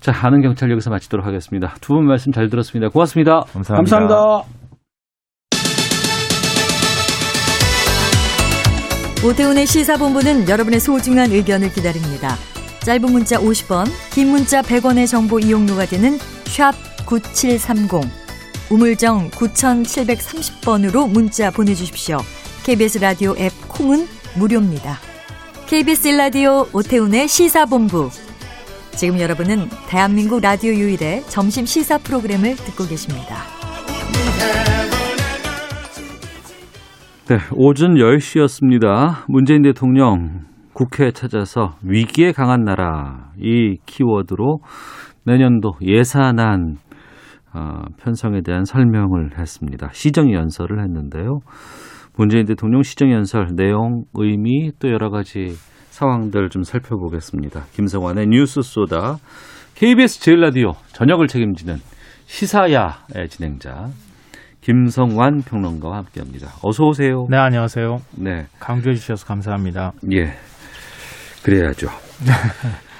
자, 아는 경찰 여기서 마치도록 하겠습니다. 두 분 말씀 잘 들었습니다. 고맙습니다. 감사합니다. 오태훈의 시사본부는 여러분의 소중한 의견을 기다립니다. 짧은 문자 50원, 긴 문자 100원의 정보 이용료가 되는 샵 9730, 우물정 9730번으로 문자 보내주십시오. KBS 라디오 앱 콩은 무료입니다. KBS 라디오 오태훈의 시사본부. 지금 여러분은 대한민국 라디오 유일의 점심 시사 프로그램을 듣고 계십니다. 네, 오전 10시였습니다. 문재인 대통령 국회에 찾아서 위기에 강한 나라 이 키워드로 내년도 예산안 어, 편성에 대한 설명을 했습니다. 시정 연설을 했는데요. 문재인 대통령 시정 연설 내용, 의미 또 여러 가지 상황들 좀 살펴보겠습니다. 김성환의 뉴스 소다 KBS 제일 라디오 저녁을 책임지는 시사야의 진행자 김성환 평론가와 함께합니다. 어서 오세요. 네, 안녕하세요. 네. 강조해 주셔서 감사합니다. 예. 그래야죠.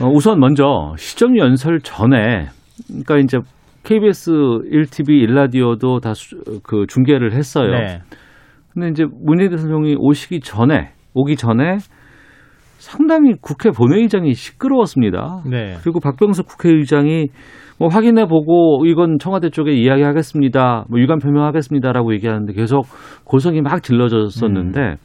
어, 우선 먼저 시정 연설 전에 그러니까 이제 KBS 1TV 1라디오도 다 그 중계를 했어요. 네. 근데 이제 문재인 대통령이 오시기 전에 오기 전에 상당히 국회 본회의장이 시끄러웠습니다. 네. 그리고 박병석 국회의장이 뭐 확인해 보고 이건 청와대 쪽에 이야기하겠습니다. 뭐 유감 표명하겠습니다라고 얘기하는데 계속 고성이 막 질러졌었는데 음.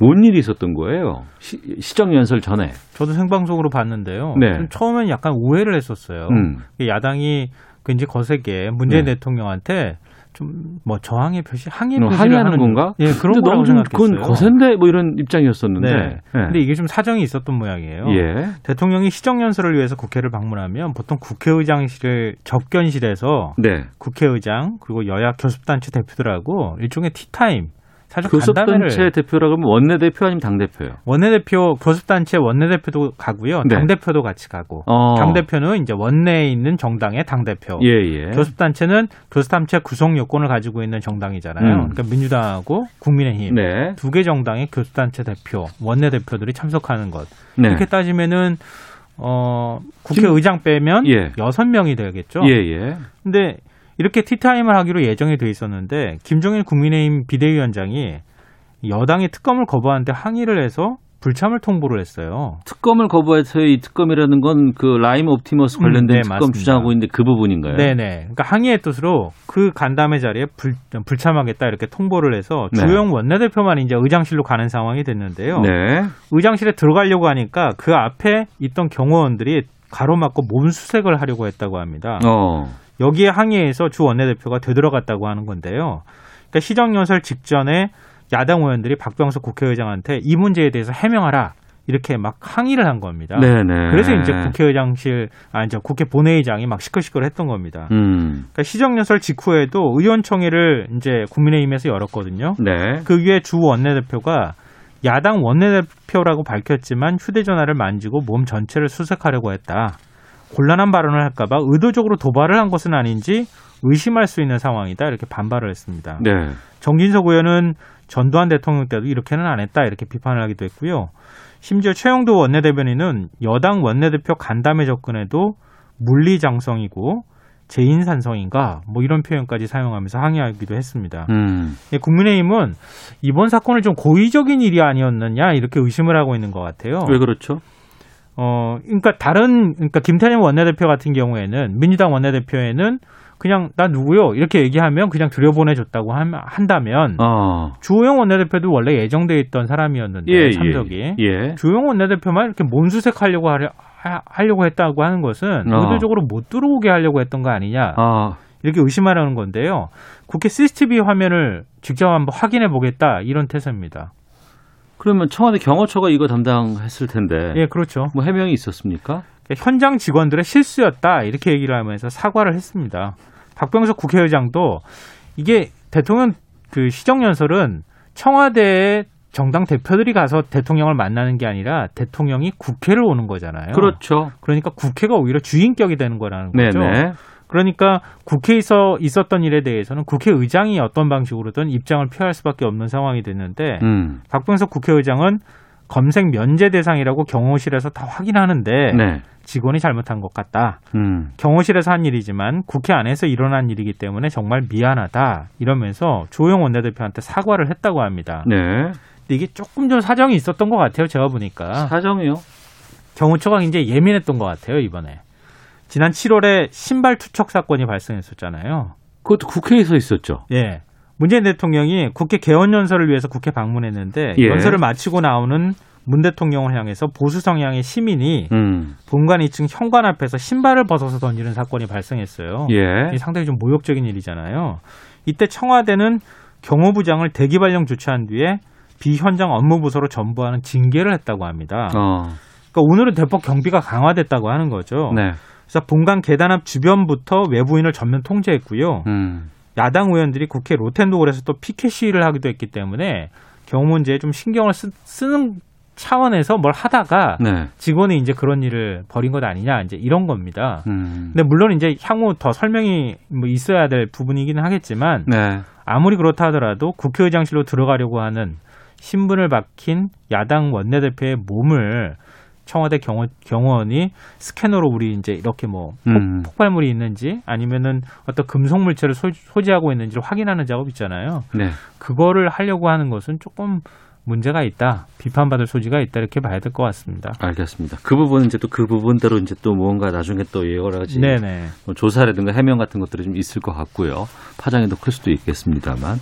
뭔 일이 있었던 거예요? 시, 시정 연설 전에. 저도 생방송으로 봤는데요. 네. 좀 처음엔 약간 오해를 했었어요. 음. 야당이 굉장히 거세게 문재인 네. 대통령한테 좀 뭐 저항의 표시, 항의 어, 표시를 항의하는 하는 건가? 예, 그런 거라고 너무 좀 생각했어요. 그건 거센데 뭐 이런 입장이었었는데. 네. 예. 근데 이게 좀 사정이 있었던 모양이에요. 예. 대통령이 시정 연설을 위해서 국회를 방문하면 보통 국회의장실을 접견실에서 네. 국회의장 그리고 여야 교섭단체 대표들하고 일종의 티타임 사실 교섭단체 대표라고 하면 원내대표 아니면 당대표요? 원내대표 교섭단체 원내대표도 가고요. 네. 당대표도 같이 가고. 어. 당대표는 이제 원내에 있는 정당의 당대표. 예, 예. 교섭단체는 교섭단체 구성 요건을 가지고 있는 정당이잖아요. 음. 그러니까 민주당하고 국민의힘 네. 두개 정당의 교섭단체 대표, 원내대표들이 참석하는 것. 네. 이렇게 따지면은 어 국회의장 빼면 예. 여섯 명이 되겠죠. 예, 예. 근데 이렇게 티타임을 하기로 예정이 돼 있었는데 김종인 국민의힘 비대위원장이 여당이 특검을 거부하는데 항의를 해서 불참을 통보를 했어요. 특검을 거부해서 이 특검이라는 건 그 라임 옵티머스 관련된 음, 네, 특검 맞습니다. 주장하고 있는데 그 부분인가요? 네네. 그러니까 항의의 뜻으로 그 간담회 자리에 불, 불참하겠다 이렇게 통보를 해서 네. 주호영 원내대표만 이제 의장실로 가는 상황이 됐는데요. 네. 의장실에 들어가려고 하니까 그 앞에 있던 경호원들이 가로막고 몸수색을 하려고 했다고 합니다. 어. 여기에 항의해서 주 원내대표가 되돌아갔다고 하는 건데요. 그러니까 시정연설 직전에 야당 의원들이 박병석 국회의장한테 이 문제에 대해서 해명하라 이렇게 막 항의를 한 겁니다. 네네. 그래서 이제 국회의장실 아 이제 국회 본회의장이 막 시끌시끌했던 겁니다. 음. 그러니까 시정연설 직후에도 의원총회를 이제 국민의힘에서 열었거든요. 네. 그 위에 주 원내대표가 야당 원내대표라고 밝혔지만 휴대전화를 만지고 몸 전체를 수색하려고 했다. 곤란한 발언을 할까봐 의도적으로 도발을 한 것은 아닌지 의심할 수 있는 상황이다. 이렇게 반발을 했습니다. 네. 정진석 의원은 전두환 대통령 때도 이렇게는 안 했다. 이렇게 비판을 하기도 했고요. 심지어 최영도 원내대변인은 여당 원내대표 간담회 접근에도 물리장성이고 재인산성인가 뭐 이런 표현까지 사용하면서 항의하기도 했습니다. 음. 예, 국민의힘은 이번 사건을 좀 고의적인 일이 아니었느냐 이렇게 의심을 하고 있는 것 같아요. 왜 그렇죠? 어, 그러니까 다른 그러니까 김태년 원내대표 같은 경우에는 민주당 원내대표에는 그냥 나 누구요 이렇게 얘기하면 그냥 들여보내줬다고 함- 한다면 어. 주호영 원내대표도 원래 예정돼 있던 사람이었는데 예, 예, 참석이 예. 주호영 원내대표만 이렇게 몸수색하려고 하려, 하, 하려고 했다고 하는 것은 어. 의도적으로 못 들어오게 하려고 했던 거 아니냐 아. 이렇게 의심하려는 건데요. 국회 CCTV 화면을 직접 한번 확인해 보겠다 이런 태세입니다. 그러면 청와대 경호처가 이거 담당했을 텐데. 예, 그렇죠. 뭐 해명이 있었습니까? 현장 직원들의 실수였다 이렇게 얘기를 하면서 사과를 했습니다. 박병석 국회의장도 이게 대통령 그 시정 연설은 청와대에 정당 대표들이 가서 대통령을 만나는 게 아니라 대통령이 국회를 오는 거잖아요. 그렇죠. 그러니까 국회가 오히려 주인격이 되는 거라는 거죠. 네네. 그러니까 국회에서 있었던 일에 대해서는 국회의장이 어떤 방식으로든 입장을 표할 수밖에 없는 상황이 됐는데 음. 박병석 국회의장은 검색 면제 대상이라고 경호실에서 다 확인하는데 네. 직원이 잘못한 것 같다. 음. 경호실에서 한 일이지만 국회 안에서 일어난 일이기 때문에 정말 미안하다. 이러면서 조영 원내대표한테 사과를 했다고 합니다. 네. 근데 이게 조금 좀 사정이 있었던 것 같아요. 제가 보니까. 사정이요? 경호처가 이제 예민했던 것 같아요. 이번에. 지난 7월에 신발 투척 사건이 발생했었잖아요. 그것도 국회에서 있었죠. 예. 문재인 대통령이 국회 개원 연설을 위해서 국회 방문했는데 예. 연설을 마치고 나오는 문 대통령을 향해서 보수 성향의 시민이 음. 본관 2층 현관 앞에서 신발을 벗어서 던지는 사건이 발생했어요. 예. 상당히 좀 모욕적인 일이잖아요. 이때 청와대는 경호부장을 대기 발령 조치한 뒤에 비현장 업무 부서로 전부하는 징계를 했다고 합니다. 어. 그러니까 오늘은 대폭 경비가 강화됐다고 하는 거죠. 네. 그래서 본관 계단 앞 주변부터 외부인을 전면 통제했고요. 음. 야당 의원들이 국회 로텐도홀에서 또 피켓 시위를 하기도 했기 때문에 경호 문제에 좀 신경을 쓰, 는 차원에서 뭘 하다가 네. 직원이 이제 그런 일을 벌인 것 아니냐 이제 이런 겁니다. 음. 근데 물론 이제 향후 더 설명이 뭐 있어야 될 부분이기는 하겠지만 네. 아무리 그렇다 하더라도 국회의장실로 들어가려고 하는 신분을 박힌 야당 원내대표의 몸을 청와대 경호, 경호원이 스캐너로 우리 이제 이렇게 뭐 폭, 음. 폭 발물이 있는지 아니면은 어떤 금속 물체를 소, 소지하고 있는지를 확인하는 작업 있잖아요. 네. 그거를 하려고 하는 것은 조금 문제가 있다, 비판받을 소지가 있다 이렇게 봐야 될 것 같습니다. 알겠습니다. 그 부분은 이제 또 그 부분대로 이제 또 뭔가 나중에 또 여러 가지 네네. 뭐 조사라든가 해명 같은 것들이 좀 있을 것 같고요. 파장이 더 클 수도 있겠습니다만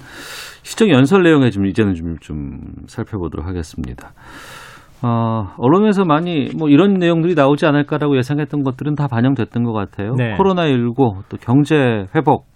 시정 연설 내용에 좀 이제는 좀, 좀 살펴보도록 하겠습니다. 어, 언론에서 많이 뭐 이런 내용들이 나오지 않을까라고 예상했던 것들은 다 반영됐던 것 같아요. 네. 코로나19 또 경제 회복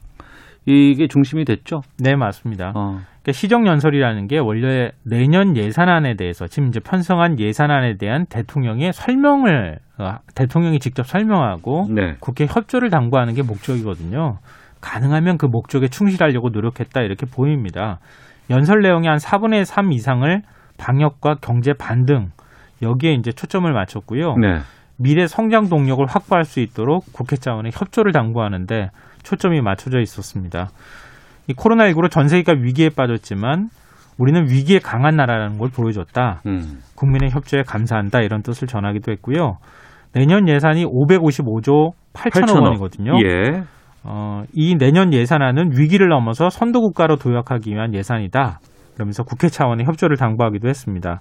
이게 중심이 됐죠. 네, 맞습니다. 어. 그러니까 시정 연설이라는 게 원래 내년 예산안에 대해서 지금 이제 편성한 예산안에 대한 대통령의 설명을 어, 대통령이 직접 설명하고 네. 국회 협조를 당부하는 게 목적이거든요. 가능하면 그 목적에 충실하려고 노력했다 이렇게 보입니다. 연설 내용의 한 4분의 3 이상을 방역과 경제 반등 여기에 이제 초점을 맞췄고요. 네. 미래 성장 동력을 확보할 수 있도록 국회 차원의 협조를 당부하는데 초점이 맞춰져 있었습니다. 이 코로나19로 전 세계가 위기에 빠졌지만 우리는 위기에 강한 나라라는 걸 보여줬다. 음. 국민의 협조에 감사한다 이런 뜻을 전하기도 했고요. 내년 예산이 555조 8천억 원이거든요. 예. 어, 이 내년 예산안은 위기를 넘어서 선도국가로 도약하기 위한 예산이다. 그러면서 국회 차원의 협조를 당부하기도 했습니다.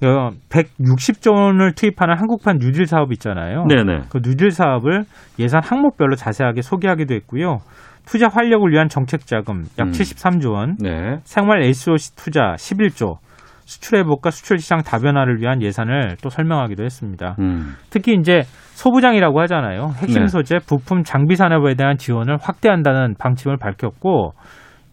160조 원을 투입하는 한국판 뉴딜 사업 있잖아요. 네네. 그 뉴딜 사업을 예산 항목별로 자세하게 소개하기도 했고요. 투자 활력을 위한 정책 자금 약 음. 73조 원, 네. 생활 SOC 투자 11조, 수출 회복과 수출 시장 다변화를 위한 예산을 또 설명하기도 했습니다. 음. 특히 이제 소부장이라고 하잖아요. 핵심 네. 소재, 부품, 장비 산업에 대한 지원을 확대한다는 방침을 밝혔고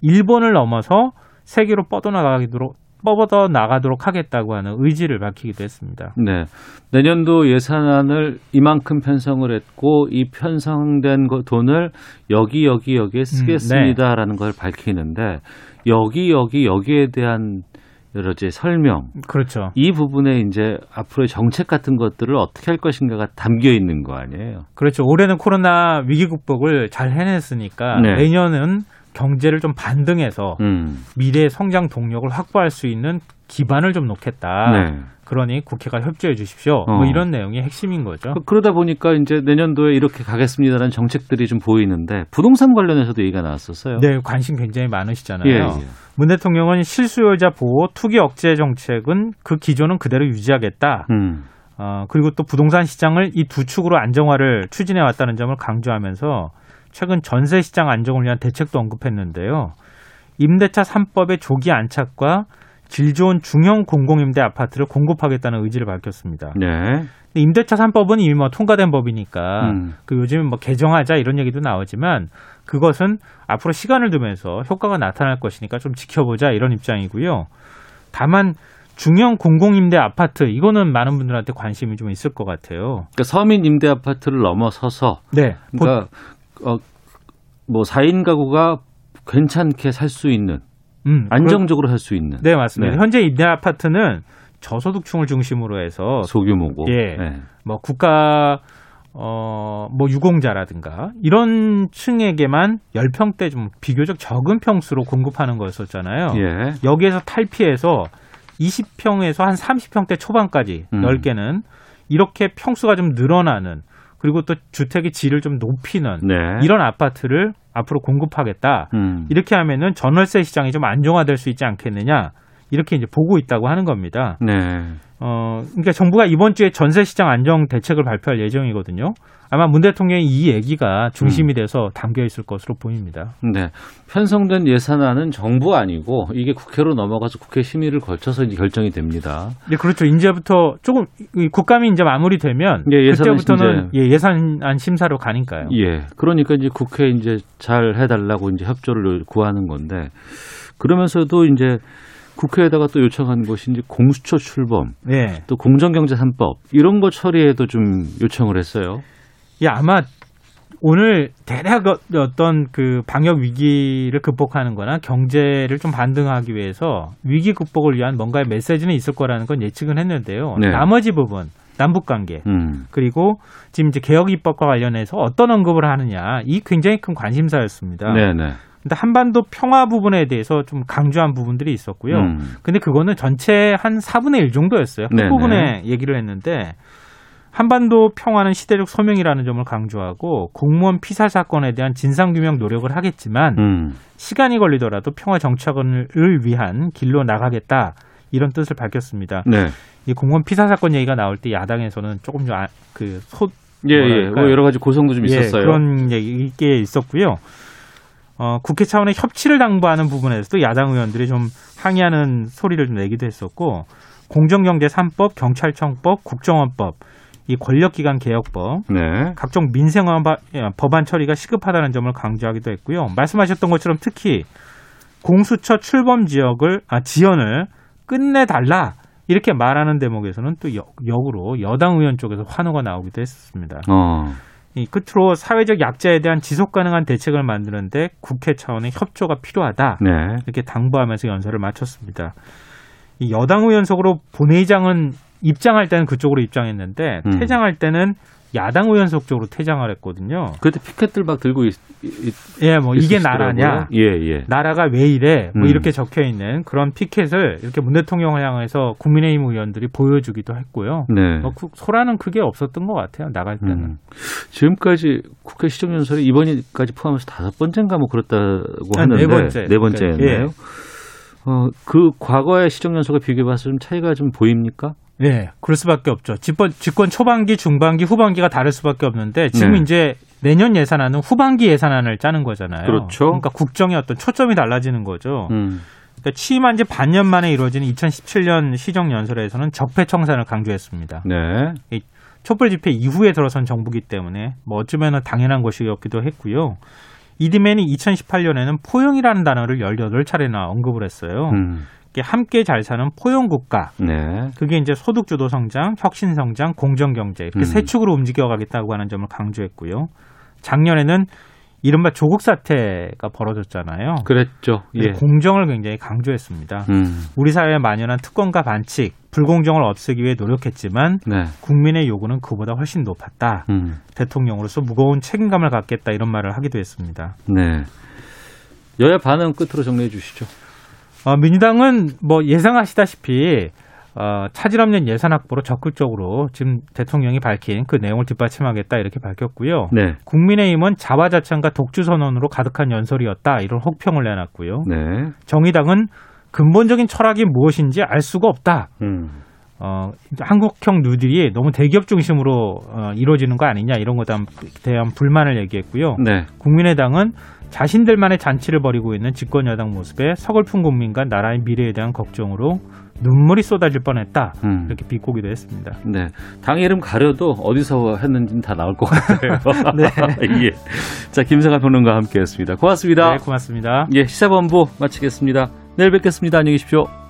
일본을 넘어서 세계로 뻗어나가도록 뻗어 나가도록 하겠다고 하는 의지를 밝히기도 했습니다. 네. 내년도 예산안을 이만큼 편성을 했고 이 편성된 거- 돈을 여기 여기 음, 여기에 네. 쓰겠습니다라는 걸 밝히는데 여기 여기 여기에 대한 여러 이제 설명 그렇죠. 이 부분에 이제 앞으로의 정책 같은 것들을 어떻게 할 것인가가 담겨 있는 거 아니에요. 그렇죠. 올해는 코로나 위기 극복을 잘 해냈으니까 네. 내년은 경제를 좀 반등해서 음. 미래 성장 동력을 확보할 수 있는 기반을 좀 놓겠다. 네. 그러니 국회가 협조해 주십시오. 어. 뭐 이런 내용이 핵심인 거죠. 그- 그러다 보니까 이제 내년도에 이렇게 가겠습니다라는 정책들이 좀 보이는데 부동산 관련해서도 얘기가 나왔었어요. 네, 관심 굉장히 많으시잖아요. 예, 예. 문 대통령은 실수요자 보호, 투기 억제 정책은 그 기조는 그대로 유지하겠다. 음. 어, 그리고 또 부동산 시장을 이 두 축으로 안정화를 추진해 왔다는 점을 강조하면서 최근 전세 시장 안정을 위한 대책도 언급했는데요. 임대차 3법의 조기 안착과 질 좋은 중형 공공임대 아파트를 공급하겠다는 의지를 밝혔습니다. 네. 임대차 3법은 이미 뭐 통과된 법이니까 음. 그 요즘 뭐 개정하자 이런 얘기도 나오지만 그것은 앞으로 시간을 두면서 효과가 나타날 것이니까 좀 지켜보자 이런 입장이고요. 다만 중형 공공임대 아파트 이거는 많은 분들한테 관심이 좀 있을 것 같아요. 그러니까 서민 임대 아파트를 넘어서서 네. 그러니까 어, 뭐 4인 가구가 괜찮게 살 수 있는 음, 안정적으로 살 수 있는 네 맞습니다. 네. 현재 임대 아파트는 저소득층을 중심으로 해서 소규모고 예. 네. 뭐 국가 어, 뭐 유공자라든가 이런 층에게만 10평대 좀 비교적 적은 평수로 공급하는 거였었잖아요. 예. 여기에서 탈피해서 20평에서 한 30평대 초반까지 음. 넓게는 이렇게 평수가 좀 늘어나는 그리고 또 주택의 질을 좀 높이는 네. 이런 아파트를 앞으로 공급하겠다. 음. 이렇게 하면은 전월세 시장이 좀 안정화될 수 있지 않겠느냐. 이렇게 이제 보고 있다고 하는 겁니다. 네. 어, 그러니까 정부가 이번 주에 전세 시장 안정 대책을 발표할 예정이거든요. 아마 문 대통령의 이 얘기가 중심이 돼서 담겨 있을 것으로 보입니다. 네. 편성된 예산안은 정부 아니고 이게 국회로 넘어가서 국회 심의를 거쳐서 이제 결정이 됩니다. 예, 그렇죠. 이제부터 조금 이 국감이 이제 마무리되면 예, 그때부터는 예, 예산안 심사로 가니까요. 예. 그러니까 이제 국회 이제 잘 해달라고 이제 협조를 구하는 건데 그러면서도 이제 국회에다가 또 요청한 것이 이제 공수처 출범, 예. 또 공정경제 3법 이런 거 처리에도 좀 요청을 했어요. 예, 아마 오늘 대략 어떤 그 방역 위기를 극복하는 거나 경제를 좀 반등하기 위해서 위기 극복을 위한 뭔가의 메시지는 있을 거라는 건 예측은 했는데요. 네. 나머지 부분 남북 관계 음. 그리고 지금 이제 개혁 입법과 관련해서 어떤 언급을 하느냐 이 굉장히 큰 관심사였습니다. 네, 네. 근데 한반도 평화 부분에 대해서 좀 강조한 부분들이 있었고요. 음. 근데 그거는 전체 한 4분의 1 정도였어요. 네네. 끝부분에 얘기를 했는데 한반도 평화는 시대적 소명이라는 점을 강조하고 공무원 피살 사건에 대한 진상 규명 노력을 하겠지만 음. 시간이 걸리더라도 평화 정착을 위한 길로 나가겠다. 이런 뜻을 밝혔습니다. 네. 이 공무원 피살 사건 얘기가 나올 때 야당에서는 조금 좀그 소 예, 예. 뭐 여러 가지 고성도 좀 있었어요. 예, 그런 얘기 게 있었고요. 어, 국회 차원의 협치를 당부하는 부분에서도 야당 의원들이 좀 항의하는 소리를 좀 내기도 했었고 공정경제 3법, 경찰청법, 국정원법, 이 권력기관 개혁법, 네. 각종 민생 법안 처리가 시급하다는 점을 강조하기도 했고요. 말씀하셨던 것처럼 특히 공수처 출범 지역을 아 지연을 끝내 달라 이렇게 말하는 대목에서는 또 역, 역으로 여당 의원 쪽에서 환호가 나오기도 했었습니다. 어. 이 끝으로 사회적 약자에 대한 지속 가능한 대책을 만드는데 국회 차원의 협조가 필요하다. 네. 이렇게 당부하면서 연설을 마쳤습니다. 이 여당 의원 속으로 본회의장은 입장할 때는 그쪽으로 입장했는데 음. 퇴장할 때는 야당 의원 속 쪽으로 퇴장을 했거든요. 그때 피켓들 막 들고 있, 있 예, 뭐 이게. 나라냐? 예, 예. 나라가 왜 이래? 뭐 음. 이렇게 적혀 있는 그런 피켓을 이렇게 문 대통령을 향해서 국민의힘 의원들이 보여주기도 했고요. 네. 뭐 그- 소라는 크게 없었던 것 같아요. 나갈 때는. 음. 지금까지 국회 시정연설이 이번까지 포함해서 다섯 번째인가 뭐 그렇다고 아, 하는데 네 번째. 네 번째였나요? 예. 어, 그 과거의 시정 연속을 비교해봐서 좀 차이가 좀 보입니까? 네, 그럴 수밖에 없죠. 집권, 집권 초반기, 중반기, 후반기가 다를 수밖에 없는데 지금 네. 이제 내년 예산안은 후반기 예산안을 짜는 거잖아요. 그렇죠. 그러니까 국정의 어떤 초점이 달라지는 거죠. 음. 그러니까 취임한 지 반년 만에 이루어지는 2017년 시정 연설에서는 적폐 청산을 강조했습니다. 네. 이 촛불 집회 이후에 들어선 정부기 때문에 뭐 어쩌면 당연한 것이었기도 했고요. 이디맨이 2018년에는 포용이라는 단어를 18차례나 언급을 했어요. 음. 이게 함께 잘 사는 포용 국가. 네. 그게 이제 소득 주도 성장, 혁신 성장, 공정 경제 이렇게 음. 세 축으로 움직여 가겠다고 하는 점을 강조했고요. 작년에는 이른바 조국 사태가 벌어졌잖아요. 그랬죠. 예. 공정을 굉장히 강조했습니다. 음. 우리 사회에 만연한 특권과 반칙, 불공정을 없애기 위해 노력했지만 네. 국민의 요구는 그보다 훨씬 높았다. 음. 대통령으로서 무거운 책임감을 갖겠다 이런 말을 하기도 했습니다. 네. 여야 반응 끝으로 정리해 주시죠. 어, 민주당은 뭐 예상하시다시피 어, 차질 없는 예산 확보로 적극적으로 지금 대통령이 밝힌 그 내용을 뒷받침하겠다 이렇게 밝혔고요. 네. 국민의힘은 자화자찬과 독주 선언으로 가득한 연설이었다 이런 혹평을 내놨고요. 네. 정의당은 근본적인 철학이 무엇인지 알 수가 없다. 음. 어, 한국형 뉴딜이 너무 대기업 중심으로 어, 이루어지는 거 아니냐 이런 것에 대한 불만을 얘기했고요. 네. 국민의당은 자신들만의 잔치를 벌이고 있는 집권 여당 모습에 서글픈 국민과 나라의 미래에 대한 걱정으로 눈물이 쏟아질 뻔했다 음. 이렇게 비꼬기도 했습니다. 네. 당 이름 가려도 어디서 했는지는 다 나올 것 같아요. 네. 예. 자, 김성환 평론가와 함께 했습니다. 고맙습니다. 네, 고맙습니다. 예, 시사본부 마치겠습니다. 내일 뵙겠습니다. 안녕히 계십시오.